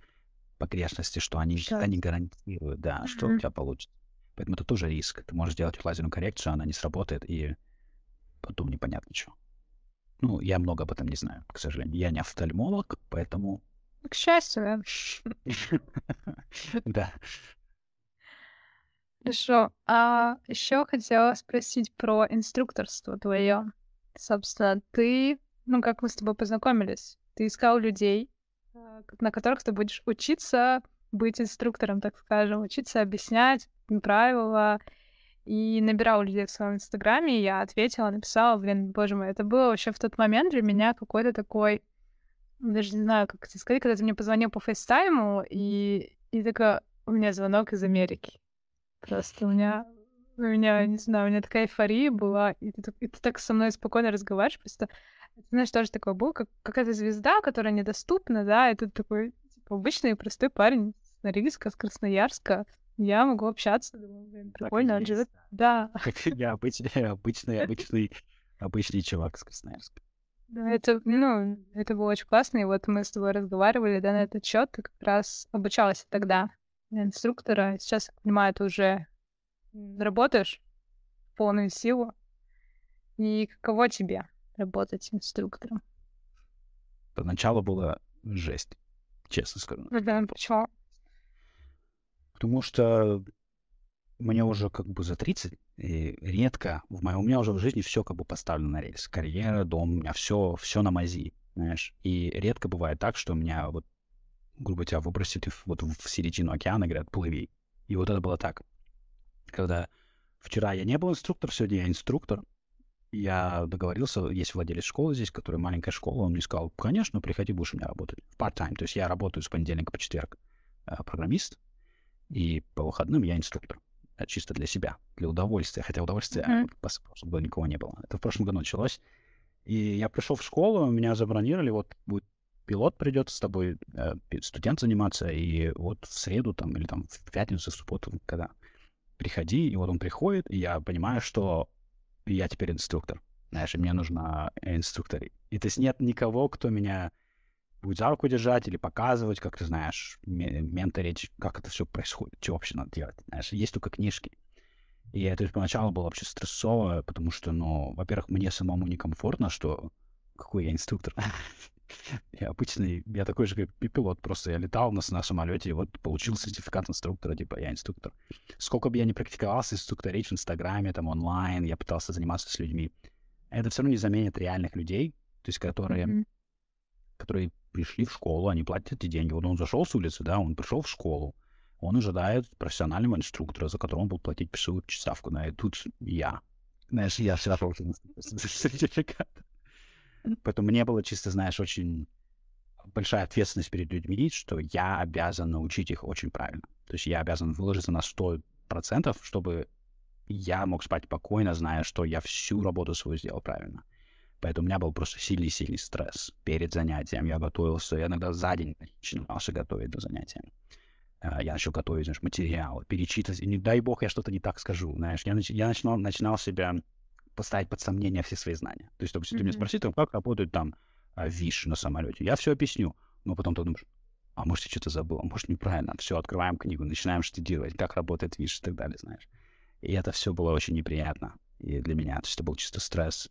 погрешности, что они всегда не гарантируют, да, что у тебя получится. Поэтому это тоже риск. Ты можешь сделать лазерную коррекцию, она не сработает, и потом непонятно что. Ну, я много об этом не знаю, к сожалению. Я не офтальмолог, поэтому... К счастью, да. [LAUGHS] Хорошо. А еще хотела спросить про инструкторство твое. Собственно, ты, ну, как мы с тобой познакомились, ты искал людей, к- на которых ты будешь учиться быть инструктором, так скажем, учиться объяснять правила, и набирал людей в своем инстаграме, и я ответила, написала, блин, боже мой, это было вообще в тот момент для меня какой-то такой, даже не знаю, как это сказать, когда ты мне позвонил по фейстайму, и, и такая, у меня звонок из Америки. Просто у меня, у меня, не знаю, у меня такая эйфория была, и ты, и ты так со мной спокойно разговариваешь, просто, знаешь, тоже такое было, как какая-то звезда, которая недоступна, да, и тут такой, типа, обычный простой парень с Норильска, с Красноярска, я могу общаться, думаю, блин, прикольно, он живет, да, [LAUGHS] я обычный, обычный, обычный, обычный чувак с Красноярска. Да, это, ну, это было очень классно, и вот мы с тобой разговаривали, да, на этот счет, ты как раз обучалась тогда на инструктора, сейчас, я понимаю, это уже работаешь в полную силу. И каково тебе работать инструктором? Поначалу было жесть, честно скажу. Да, почему? Потому что мне уже как бы за 30, и редко в моем, у меня уже в жизни все как бы поставлено на рельс. Карьера, дом, у меня все, все на мази, знаешь. И редко бывает так, что меня вот, грубо тебя выбросили вот в середину океана, говорят, плыви. И вот это было так. Когда вчера я не был инструктор, сегодня я инструктор, я договорился, есть владелец школы здесь, которая маленькая школа, он мне сказал, конечно, приходи, будешь у меня работать. Part-time, то есть я работаю с понедельника по четверг э, программист, и по выходным я инструктор. Это чисто для себя, для удовольствия. Хотя удовольствия mm-hmm. в году никого не было. Это в прошлом году началось. И я пришел в школу, меня забронировали, вот будет пилот придет с тобой, э, студент заниматься, и вот в среду там или там в пятницу, в субботу, когда приходи, и вот он приходит, и я понимаю, что я теперь инструктор. Знаешь, мне нужно инструктор. И то есть нет никого, кто меня будет за руку держать или показывать, как ты знаешь, менторить, как это все происходит, что вообще надо делать. Знаешь, есть только книжки. И это поначалу было вообще стрессово, потому что, ну, во-первых, мне самому некомфортно, что какой я инструктор. [LAUGHS] Я обычный, я такой же, как пилот, просто я летал на, на самолете, и вот получил сертификат инструктора, типа, я инструктор. Сколько бы я ни практиковался, инструкторить в Инстаграме, там, онлайн, я пытался заниматься с людьми, это все равно не заменит реальных людей, то есть которые, mm-hmm. Которые пришли в школу, они платят эти деньги. Вот он зашел с улицы, да, он пришел в школу, он ожидает профессионального инструктора, за которого он будет платить писую ставку. Да, и тут я. Знаешь, я всегда получил сертификат. Поэтому мне было чисто, знаешь, очень большая ответственность перед людьми, что я обязан научить их очень правильно. То есть я обязан выложиться на 100%, чтобы я мог спать спокойно, зная, что я всю работу свою сделал правильно. Поэтому у меня был просто сильный-сильный стресс перед занятием. Я готовился, я иногда за день начинался готовить до занятия. А, я начал готовить, знаешь, материал, перечитывать. И не дай бог я что-то не так скажу, знаешь. Я, нач... я начинал, начинал себя поставить под сомнение все свои знания. То есть, если mm-hmm. ты меня спросишь, как работает там а, ВИШ на самолете, я все объясню. Но потом ты думаешь, а может, я что-то забыл, а может, неправильно. Все, открываем книгу, начинаем штудировать, как работает ВИШ и так далее, знаешь. И это все было очень неприятно и для меня. То есть это был чисто стресс.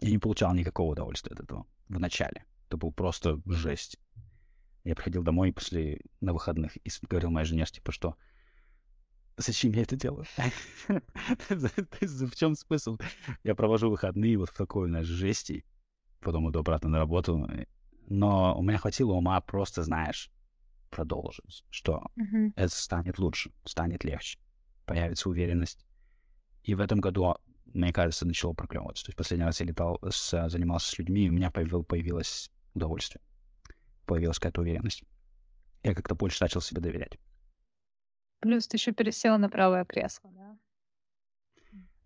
Я не получал никакого удовольствия от этого в начале. Это был просто жесть. Я приходил домой после на выходных и говорил моей жене, типа, что зачем я это делаю? [LAUGHS] В чем смысл? Я провожу выходные вот в такой, знаешь, жести, потом иду обратно на работу. Но у меня хватило ума просто, знаешь, продолжить, что это станет лучше, станет легче, появится уверенность. И в этом году мне кажется, начало проклевываться. То есть последний раз я летал, с, занимался с людьми, и у меня появил, появилось удовольствие. Появилась какая-то уверенность. Я как-то больше начал себе доверять. Плюс ты еще пересел на правое кресло, да?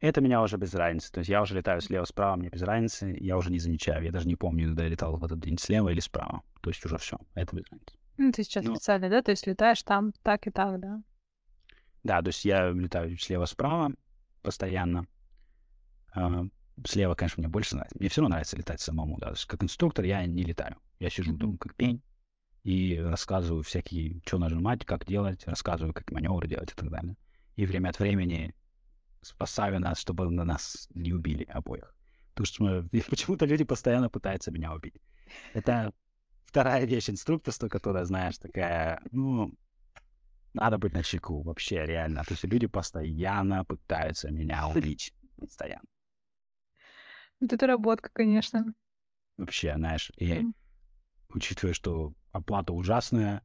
Это меня уже без разницы. То есть я уже летаю слева-справа, мне без разницы. Я уже не замечаю. Я даже не помню, когда я летал в этот день слева или справа. То есть уже все. Это без разницы. Ну, ты сейчас ну, специально, да? То есть летаешь там так и так, да? Да, то есть я летаю слева-справа постоянно. А, слева, конечно, мне больше нравится. Мне все равно нравится летать самому, да. То есть, как инструктор я не летаю. Я сижу дома как пень и рассказываю всякие, что нажимать, как делать, рассказываю, как маневры делать и так далее. И время от времени спасаю нас, чтобы на нас не убили обоих. Потому что мы, [LAUGHS] почему-то люди постоянно пытаются меня убить. Это вторая вещь инструкторства, которая, знаешь, такая, ну, надо быть на чеку, вообще, реально. То есть люди постоянно пытаются меня [LAUGHS] убить. Постоянно. Вот это работка, конечно. Вообще, знаешь, и mm. учитывая, что оплата ужасная,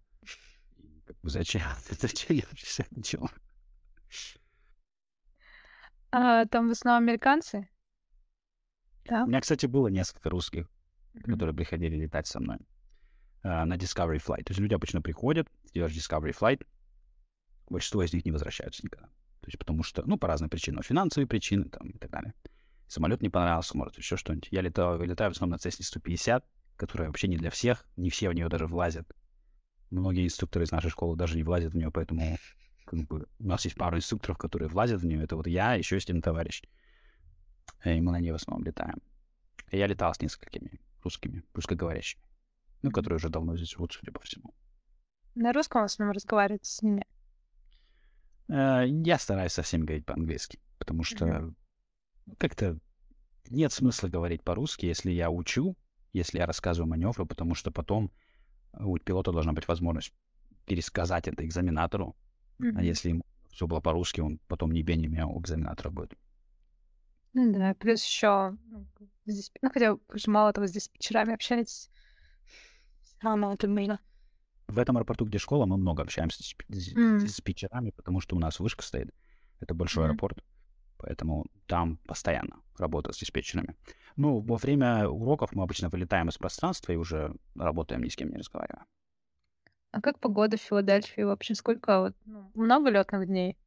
зачем? [LAUGHS] Зачем я вообще это делаю? А, там в основном американцы? Да. У меня, кстати, было несколько русских, mm-hmm. которые приходили летать со мной uh, на Discovery Flight. То есть люди обычно приходят, делаешь Discovery Flight, большинство из них не возвращаются никогда. То есть потому что, ну, по разным причинам, финансовые причины там и так далее самолет не понравился, может, еще что-нибудь. Я летаю, летаю в основном на Cessna 150, которая вообще не для всех, не все в нее даже влазят. Многие инструкторы из нашей школы даже не влазят в нее, поэтому как бы, у нас есть пару инструкторов, которые влазят в нее. Это вот я, еще есть один товарищ. И мы на ней в основном летаем. И я летал с несколькими русскими, русскоговорящими, ну, которые уже давно здесь живут, судя по всему. На русском в основном разговаривать с ними? Э, я стараюсь со всеми говорить по-английски, потому что mm-hmm. Как-то нет смысла говорить по-русски, если я учу, если я рассказываю маневры, потому что потом у пилота должна быть возможность пересказать это экзаменатору. Mm-hmm. А если ему все было по-русски, он потом ни бе, ни мяу у экзаменатора будет. Ну да, плюс еще ну, здесь, ну хотя вы же мало того, здесь вечерами общаетесь. Равно это мило. В этом аэропорту, где школа, мы много общаемся с, с, mm. потому что у нас вышка стоит. Это большой mm. аэропорт, поэтому там постоянно работа с диспетчерами. Ну, во время уроков мы обычно вылетаем из пространства и уже работаем, ни с кем не разговаривая. А как погода в Филадельфии вообще? Сколько? Вот, ну, много летных дней?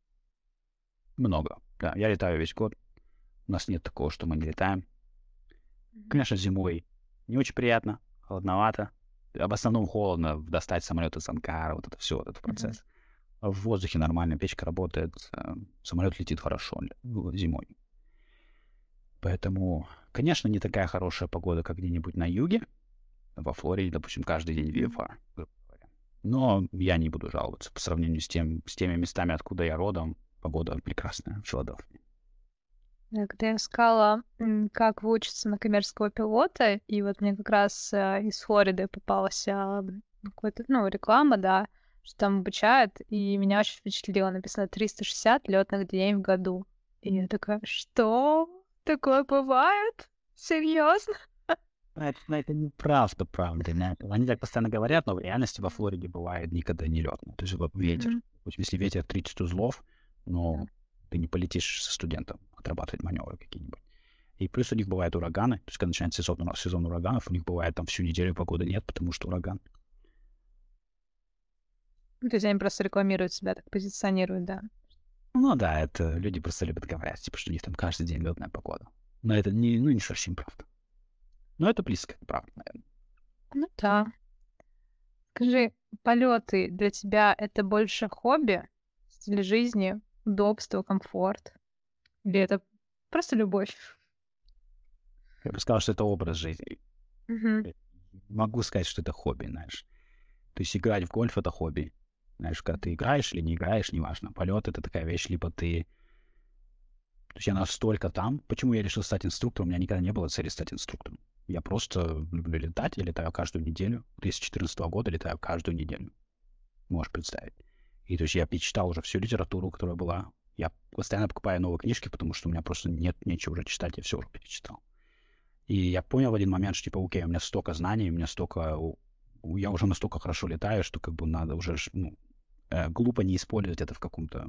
Много, да. Я летаю весь год. У нас нет такого, что мы не летаем. Конечно, зимой не очень приятно, холодновато. Об основном холодно достать самолет из Анкара, вот это все, вот этот процесс. Mm-hmm. В воздухе нормально, печка работает, э, самолет летит хорошо зимой. Поэтому, конечно, не такая хорошая погода, как где-нибудь на юге, во Флориде, допустим, каждый день VFR. Но я не буду жаловаться по сравнению с, тем, с теми местами, откуда я родом. Погода прекрасная в Филадельфии. Когда я искала, как выучиться на коммерческого пилота, и вот мне как раз э, из Флориды попалась а, какая-то, ну, реклама, да, что там обучают, и меня очень впечатлило. Написано 360 летных дней в году. И я такая, что? Такое бывает? Серьезно? Это, это неправда, правда. Не? Они так постоянно говорят, но в реальности во Флориде бывает никогда не летно. То есть вот ветер. Mm-hmm. Если ветер 30 узлов, но ты не полетишь со студентом отрабатывать маневры какие-нибудь. И плюс у них бывают ураганы. То есть, когда начинается сезон, сезон ураганов, у них бывает там всю неделю погоды нет, потому что ураган. Ну, то есть они просто рекламируют себя, так позиционируют, да? Ну да, это люди просто любят говорить, типа, что у них там каждый день летная погода. Но это не, ну, не совсем правда. Но это близко к правде, наверное. Ну да. Скажи, полеты для тебя это больше хобби, стиль жизни, удобство, комфорт? Или это просто любовь? Я бы сказал, что это образ жизни. Угу. Могу сказать, что это хобби, знаешь. То есть играть в гольф — это хобби. Знаешь, когда ты играешь или не играешь, неважно. Полет — это такая вещь, либо ты... То есть я настолько там... Почему я решил стать инструктором? У меня никогда не было цели стать инструктором. Я просто люблю летать. Я летаю каждую неделю. 2014 года летаю каждую неделю. Можешь представить. И то есть я перечитал уже всю литературу, которая была. Я постоянно покупаю новые книжки, потому что у меня просто нет нечего уже читать, я все уже перечитал. И я понял в один момент, что, типа, окей, у меня столько знаний, у меня столько... Я уже настолько хорошо летаю, что как бы надо уже ну, глупо не использовать это в каком-то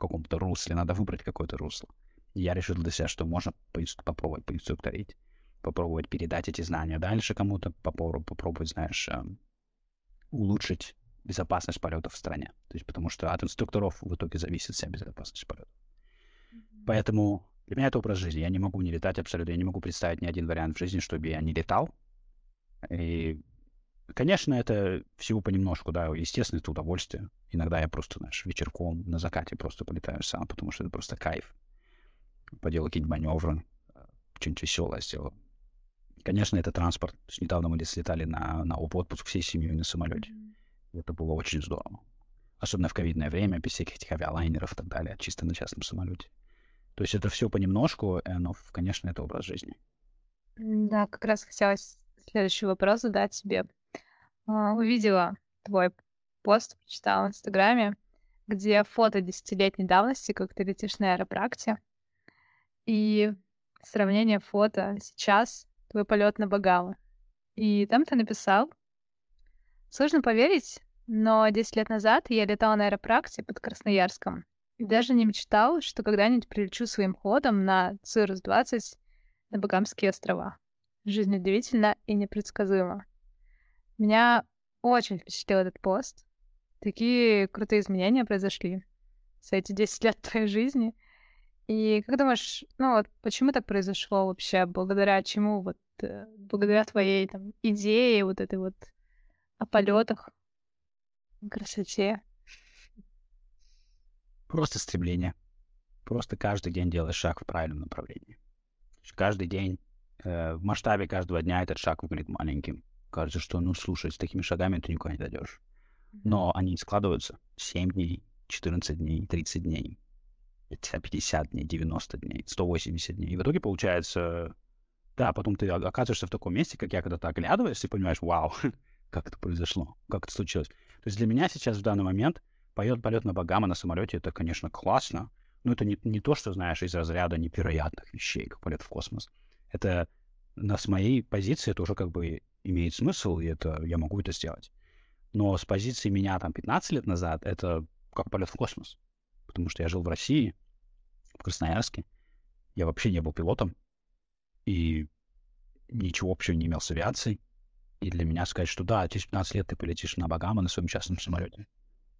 каком-то русле, надо выбрать какое-то русло. Я решил для себя, что можно попробовать поинструкторить, попробовать передать эти знания дальше кому-то, попробовать, попробовать знаешь, э, улучшить безопасность полетов в стране. То есть потому что от инструкторов в итоге зависит вся безопасность полетов. Mm-hmm. Поэтому для меня это образ жизни. Я не могу не летать абсолютно. Я не могу представить ни один вариант в жизни, чтобы я не летал. И, конечно, это всего понемножку, да. Естественно, это удовольствие. Иногда я просто, знаешь, вечерком на закате просто полетаю сам, потому что это просто кайф. Поделал какие-нибудь маневры, что-нибудь веселое сделал. Конечно, это транспорт. То есть недавно мы слетали на, на отпуск всей семьей на самолете. Mm-hmm. Это было очень здорово. Особенно в ковидное время, без всяких этих авиалайнеров и так далее, чисто на частном самолете. То есть это все понемножку, но, конечно, это образ жизни. Да, как раз хотелось следующий вопрос задать себе. А, увидела твой пост, прочитала в Инстаграме, где фото десятилетней давности, как ты летишь на аэропракте, и сравнение фото сейчас, твой полет на Багамы. И там ты написал, Сложно поверить, но 10 лет назад я летал на аэропракте под Красноярском и даже не мечтал, что когда-нибудь прилечу своим ходом на Cirrus-20 на Багамские острова. Жизнь удивительна и непредсказуема. Меня очень впечатлил этот пост. Такие крутые изменения произошли за эти 10 лет твоей жизни. И как думаешь, ну вот почему так произошло вообще? Благодаря чему? Вот э, благодаря твоей там идее, вот этой вот о полетах, красоте. Просто стремление. Просто каждый день делаешь шаг в правильном направлении. Каждый день, э, в масштабе каждого дня этот шаг выглядит маленьким. Кажется, что, ну, слушай, с такими шагами ты никуда не дойдешь. Но они складываются 7 дней, 14 дней, 30 дней, 50 дней, 90 дней, 180 дней. И в итоге получается, да, потом ты оказываешься в таком месте, как я когда-то оглядываешься и понимаешь, вау, [LAUGHS] как это произошло, как это случилось. То есть для меня сейчас в данный момент поет полет на Багама на самолете, это, конечно, классно, но это не, не то, что, знаешь, из разряда невероятных вещей, как полет в космос. Это на, с моей позиции это уже как бы имеет смысл, и это я могу это сделать. Но с позиции меня там 15 лет назад это как полет в космос. Потому что я жил в России, в Красноярске. Я вообще не был пилотом. И ничего общего не имел с авиацией. И для меня сказать, что да, через 15 лет ты полетишь на Багама на своем частном самолете.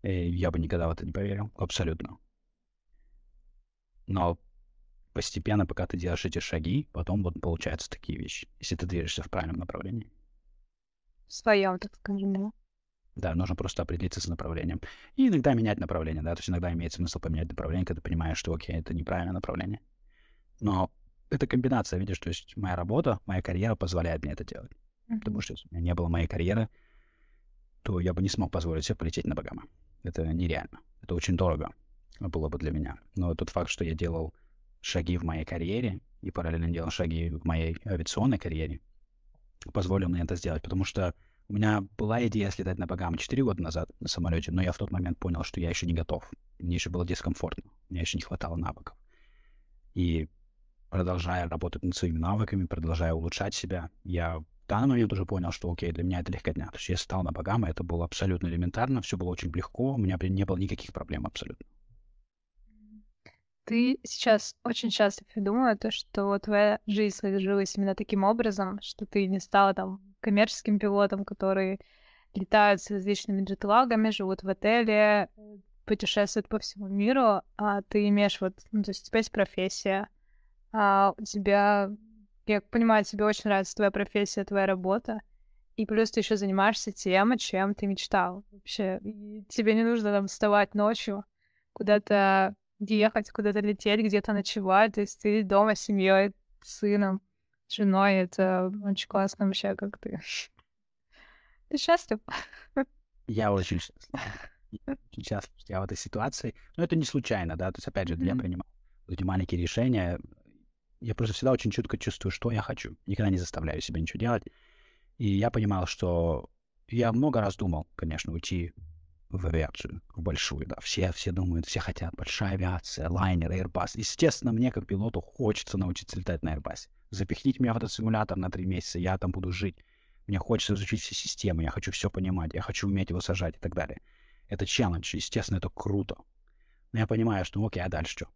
И я бы никогда в это не поверил. Абсолютно. Но постепенно, пока ты делаешь эти шаги, потом вот получаются такие вещи, если ты движешься в правильном направлении. Своем, так скажем, да. Нужно просто определиться с направлением. И иногда менять направление, да, то есть иногда имеет смысл поменять направление, когда ты понимаешь, что, окей, это неправильное направление. Но это комбинация, видишь, то есть моя работа, моя карьера позволяет мне это делать. Mm-hmm. Потому что если у меня не было моей карьеры, то я бы не смог позволить себе полететь на Багамы. Это нереально. Это очень дорого было бы для меня. Но тот факт, что я делал шаги в моей карьере и параллельно делал шаги в моей авиационной карьере, позволил мне это сделать, потому что у меня была идея слетать на Багамы 4 года назад на самолете, но я в тот момент понял, что я еще не готов. Мне еще было дискомфортно. Мне еще не хватало навыков. И продолжая работать над своими навыками, продолжая улучшать себя, я в данный момент уже понял, что окей, для меня это легкотня. То есть я стал на Багамы, это было абсолютно элементарно, все было очень легко, у меня не было никаких проблем абсолютно. Ты сейчас очень счастлив и думаю, то, что твоя жизнь сложилась именно таким образом, что ты не стала там коммерческим пилотам, которые летают с различными джетлагами, живут в отеле, путешествуют по всему миру, а ты имеешь вот, ну, то есть у тебя есть профессия, а у тебя, я понимаю, тебе очень нравится твоя профессия, твоя работа, и плюс ты еще занимаешься тем, о чем ты мечтал вообще. И тебе не нужно там вставать ночью, куда-то ехать, куда-то лететь, где-то ночевать, то есть ты дома с семьей, с сыном с женой. Это очень классно вообще, как ты. [LAUGHS] Ты счастлив? Я очень счастлив. очень счастлив, что я в этой ситуации. Но это не случайно, да. То есть, опять же, mm-hmm. я принимал эти маленькие решения. Я просто всегда очень чутко чувствую, что я хочу. Никогда не заставляю себя ничего делать. И я понимал, что я много раз думал, конечно, уйти в авиацию, в большую, да. Все, все думают, все хотят большая авиация, лайнер, Airbus. Естественно, мне как пилоту хочется научиться летать на Airbus. Запихните меня в этот симулятор на три месяца, я там буду жить. Мне хочется изучить все системы, я хочу все понимать, я хочу уметь его сажать и так далее. Это челлендж, естественно, это круто. Но я понимаю, что окей, а дальше что?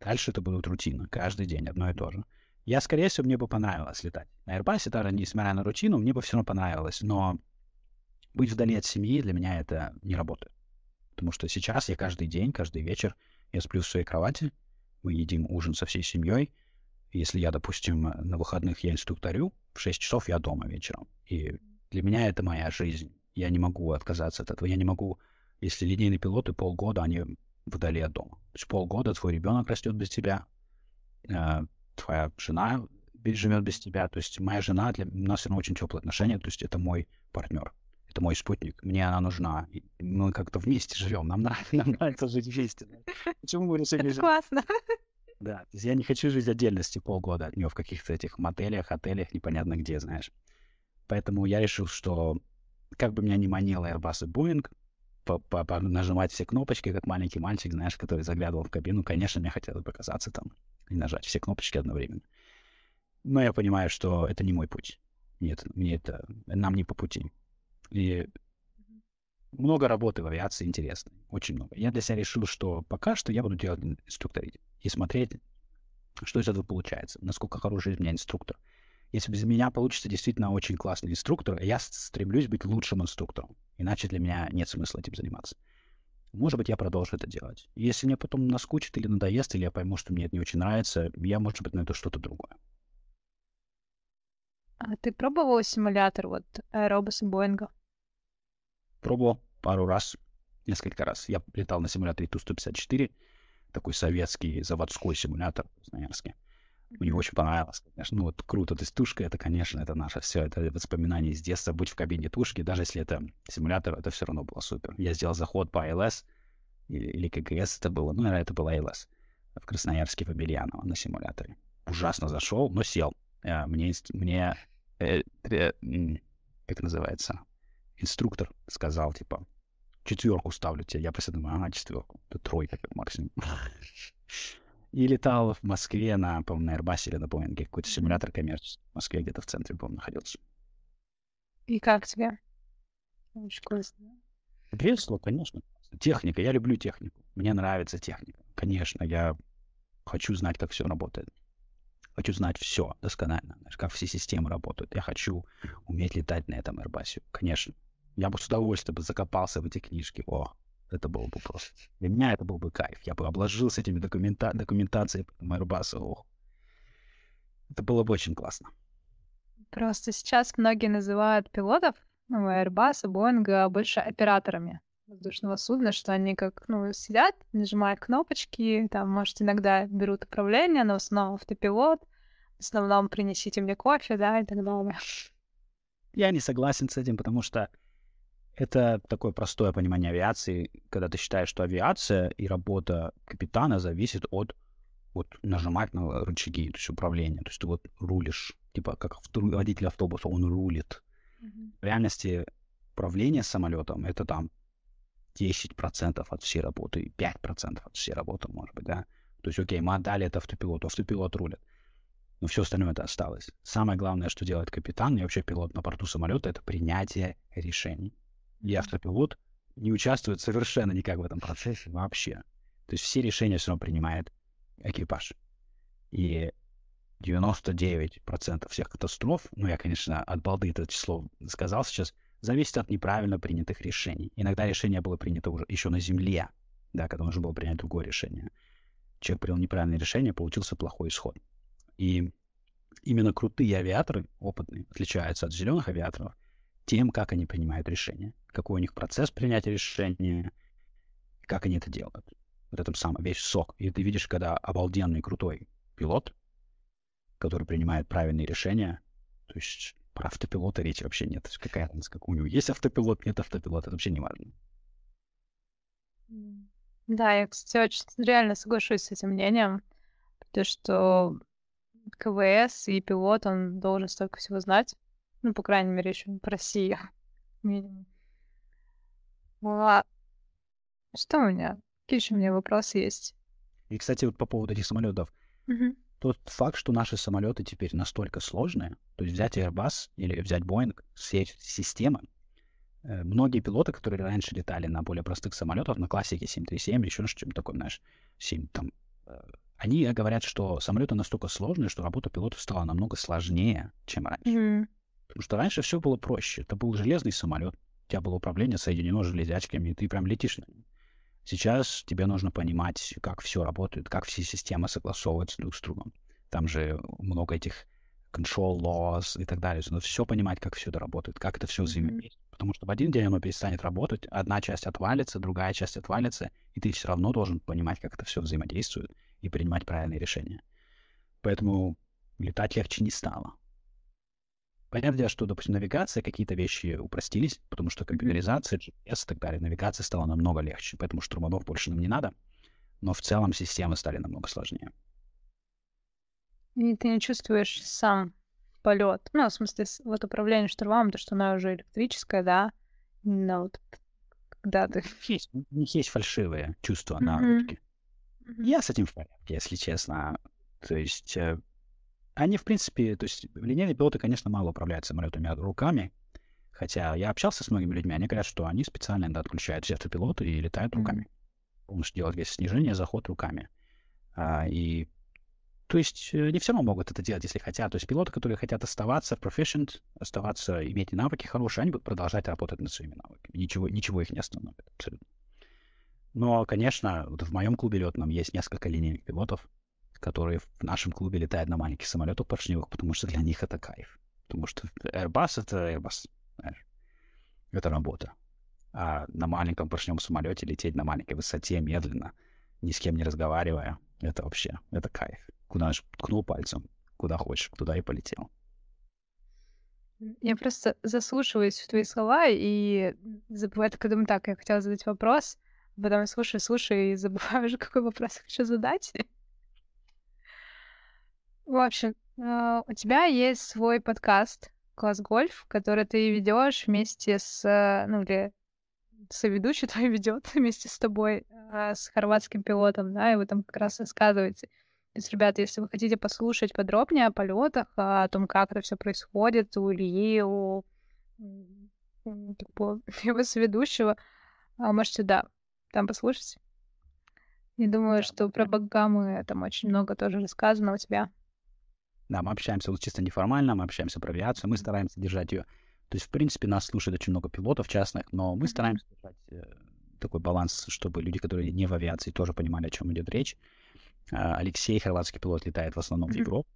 Дальше это будет рутина, каждый день одно и то же. Я, скорее всего, мне бы понравилось летать. На Airbus, даже несмотря на рутину, мне бы все равно понравилось. Но быть вдали от семьи для меня это не работает. Потому что сейчас я каждый день, каждый вечер я сплю в своей кровати, мы едим ужин со всей семьей. Если я, допустим, на выходных я инструкторю, в 6 часов я дома вечером. И для меня это моя жизнь. Я не могу отказаться от этого. Я не могу, если линейные пилоты полгода, они вдали от дома. То есть полгода твой ребенок растет без тебя, э, твоя жена живет без тебя. То есть моя жена, для у нас все равно очень теплые отношения, то есть это мой партнер это мой спутник, мне она нужна. Мы как-то вместе живем, нам нравится, [LAUGHS] нам нравится жить вместе. Почему мы решили жить? Классно. Да, то есть я не хочу жить отдельности полгода от нее в каких-то этих мотелях, отелях, непонятно где, знаешь. Поэтому я решил, что как бы меня не манило Airbus и Boeing, нажимать все кнопочки, как маленький мальчик, знаешь, который заглядывал в кабину, конечно, мне хотелось показаться там и нажать все кнопочки одновременно. Но я понимаю, что это не мой путь. Нет, мне это, нам не по пути. И много работы в авиации интересной, очень много. Я для себя решил, что пока что я буду делать инструкторить и смотреть, что из этого получается, насколько хороший из меня инструктор. Если без меня получится действительно очень классный инструктор, я стремлюсь быть лучшим инструктором. Иначе для меня нет смысла этим заниматься. Может быть, я продолжу это делать. Если мне потом наскучит или надоест, или я пойму, что мне это не очень нравится, я, может быть, найду что-то другое. А ты пробовал симулятор вот аэробуса Боинга? Пробовал пару раз, несколько раз. Я летал на симуляторе Ту-154, такой советский заводской симулятор в Красноярске. Мне очень понравилось, конечно. Ну, вот круто. То есть тушка, это, конечно, это наше все. Это воспоминания из детства. Быть в кабине тушки, даже если это симулятор, это все равно было супер. Я сделал заход по АЛС, или, или КГС это было, ну, наверное, это было АЛС в Красноярске в Абельяново на симуляторе. Ужасно зашел, но сел. Э, мне, мне э, э, как называется, инструктор сказал, типа, четверку ставлю тебе. Я просто думаю, ага, четверку. Это тройка как максимум. И летал в Москве на, по-моему, на Airbus или на Boeing, какой-то симулятор коммерческий. В Москве где-то в центре, по-моему, находился. И как тебе? Очень классно. Весело, конечно. Техника. Я люблю технику. Мне нравится техника. Конечно, я хочу знать, как все работает. Хочу знать все досконально, как все системы работают. Я хочу уметь летать на этом Airbus. Конечно. Я бы с удовольствием бы закопался в эти книжки. О, это было бы просто... Для меня это был бы кайф. Я бы обложился этими документа... документацией Airbus. Ох. Это было бы очень классно. Просто сейчас многие называют пилотов, ну, Airbus, Boeing больше операторами воздушного судна, что они как, ну, сидят, нажимают кнопочки, там, может, иногда берут управление, но в основном автопилот, в основном принесите мне кофе, да, и так далее. Я не согласен с этим, потому что это такое простое понимание авиации, когда ты считаешь, что авиация и работа капитана зависит от вот нажимать на рычаги, то есть управления. То есть ты вот рулишь, типа как водитель автобуса, он рулит. Mm-hmm. В реальности управление самолетом это там 10% от всей работы, 5% от всей работы, может быть, да. То есть, окей, мы отдали это автопилоту, автопилот рулит. Но все остальное это осталось. Самое главное, что делает капитан и вообще пилот на борту самолета, это принятие решений. И автопилот не участвует совершенно никак в этом процессе вообще. То есть все решения все равно принимает экипаж. И 99% всех катастроф, ну я, конечно, от балды это число сказал сейчас, зависит от неправильно принятых решений. Иногда решение было принято уже еще на Земле, да, когда уже было принято другое решение. Человек принял неправильное решение, получился плохой исход. И именно крутые авиаторы, опытные, отличаются от зеленых авиаторов тем, как они принимают решения, какой у них процесс принятия решения, как они это делают. Вот это самый весь сок. И ты видишь, когда обалденный крутой пилот, который принимает правильные решения, то есть про автопилота речи вообще нет. То есть какая разница, как у него есть автопилот, нет автопилота, это вообще не важно. Да, я, кстати, очень реально соглашусь с этим мнением, потому что КВС и пилот, он должен столько всего знать. Ну, по крайней мере, еще по России. [LAUGHS] Минимум. А что у меня? Какие еще у меня вопросы есть? И, кстати, вот по поводу этих самолетов. Угу. Тот факт, что наши самолеты теперь настолько сложные, то есть взять Airbus или взять Boeing, все системы, э, многие пилоты, которые раньше летали на более простых самолетах, на классике 737 или еще что-нибудь такое, знаешь, 7, там, э, они говорят, что самолеты настолько сложные, что работа пилотов стала намного сложнее, чем раньше. Mm-hmm. Потому что раньше все было проще. Это был железный самолет, у тебя было управление соединено железячками, и ты прям летишь на нем. Сейчас тебе нужно понимать, как все работает, как все системы согласовываются друг с другом. Там же много этих control laws и так далее. Нужно все понимать, как все это работает, как это все взаимодействует. Потому что в один день оно перестанет работать, одна часть отвалится, другая часть отвалится, и ты все равно должен понимать, как это все взаимодействует и принимать правильные решения. Поэтому летать легче не стало. Понятное дело, что, допустим, навигация, какие-то вещи упростились, потому что компьютеризация, GPS и так далее, навигация стала намного легче, поэтому штурманов больше нам не надо. Но в целом системы стали намного сложнее. И ты не чувствуешь сам полет. Ну, в смысле, вот управление штурмом, то, что она уже электрическая, да. Но вот когда ты... Есть, у них есть фальшивые чувства mm-hmm. на. Mm-hmm. Я с этим в порядке, если честно. То есть э, они, в принципе, то есть линейные пилоты, конечно, мало управляют самолетами руками, хотя я общался с многими людьми, они говорят, что они специально да, отключают все автопилоты и летают mm-hmm. руками. Полностью делают весь снижение, заход руками. А, и то есть э, не все равно могут это делать, если хотят. То есть пилоты, которые хотят оставаться proficient, оставаться, иметь навыки хорошие, они будут продолжать работать над своими навыками. Ничего, ничего их не остановит абсолютно. Но, конечно, вот в моем клубе летном есть несколько линейных пилотов, которые в нашем клубе летают на маленьких самолетах поршневых, потому что для них это кайф. Потому что Airbus — это Airbus. Это работа. А на маленьком поршневом самолете лететь на маленькой высоте медленно, ни с кем не разговаривая, это вообще, это кайф. Куда наш ткнул пальцем, куда хочешь, туда и полетел. Я просто заслушиваюсь в твои слова и забываю, только думаю, так, я хотела задать вопрос. Потом слушай, слушай, и забываешь, [LAUGHS] какой вопрос хочу задать. В общем, э, у тебя есть свой подкаст «Класс Гольф», который ты ведешь вместе с, э, ну, или соведущий [LAUGHS] твой ведет вместе с тобой, э, с хорватским пилотом, да, и вы там как раз рассказываете. То есть, ребята, если вы хотите послушать подробнее о полетах, о том, как это все происходит у Ильи, у [LAUGHS] его соведущего, а, можете, да, там послушать. И думаю, что про Багамы там очень много тоже рассказано у тебя. Да, мы общаемся вот чисто неформально, мы общаемся про авиацию, мы стараемся держать ее. То есть, в принципе, нас слушает очень много пилотов частных, но мы стараемся держать э, такой баланс, чтобы люди, которые не в авиации, тоже понимали, о чем идет речь. Э, Алексей, хорватский пилот, летает в основном в Европу.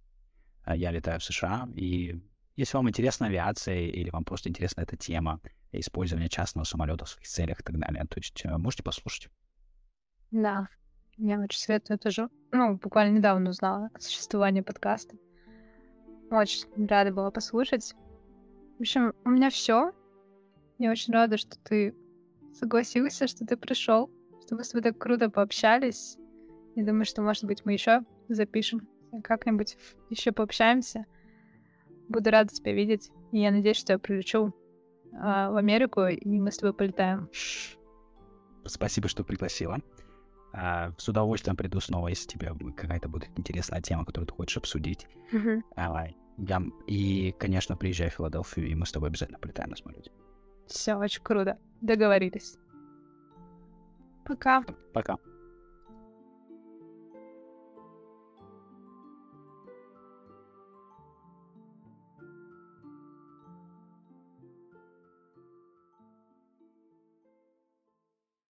Э, я летаю в США. И если вам интересна авиация или вам просто интересна эта тема использования частного самолета в своих целях и так далее, то есть э, можете послушать. Да, я очень советую тоже. Ну, буквально недавно узнала о существовании подкаста. Очень рада была послушать. В общем, у меня все. Я очень рада, что ты согласился, что ты пришел, что мы с тобой так круто пообщались. Я думаю, что, может быть, мы еще запишем как-нибудь еще пообщаемся. Буду рада тебя видеть. И я надеюсь, что я прилечу а, в Америку, и мы с тобой полетаем. Спасибо, что пригласила. А, с удовольствием приду снова, если тебе какая-то будет интересная тема, которую ты хочешь обсудить. Mm-hmm. А, я, и, конечно, приезжай в Филадельфию, и мы с тобой обязательно полетаем на самолете. Все очень круто. Договорились. Пока. Пока.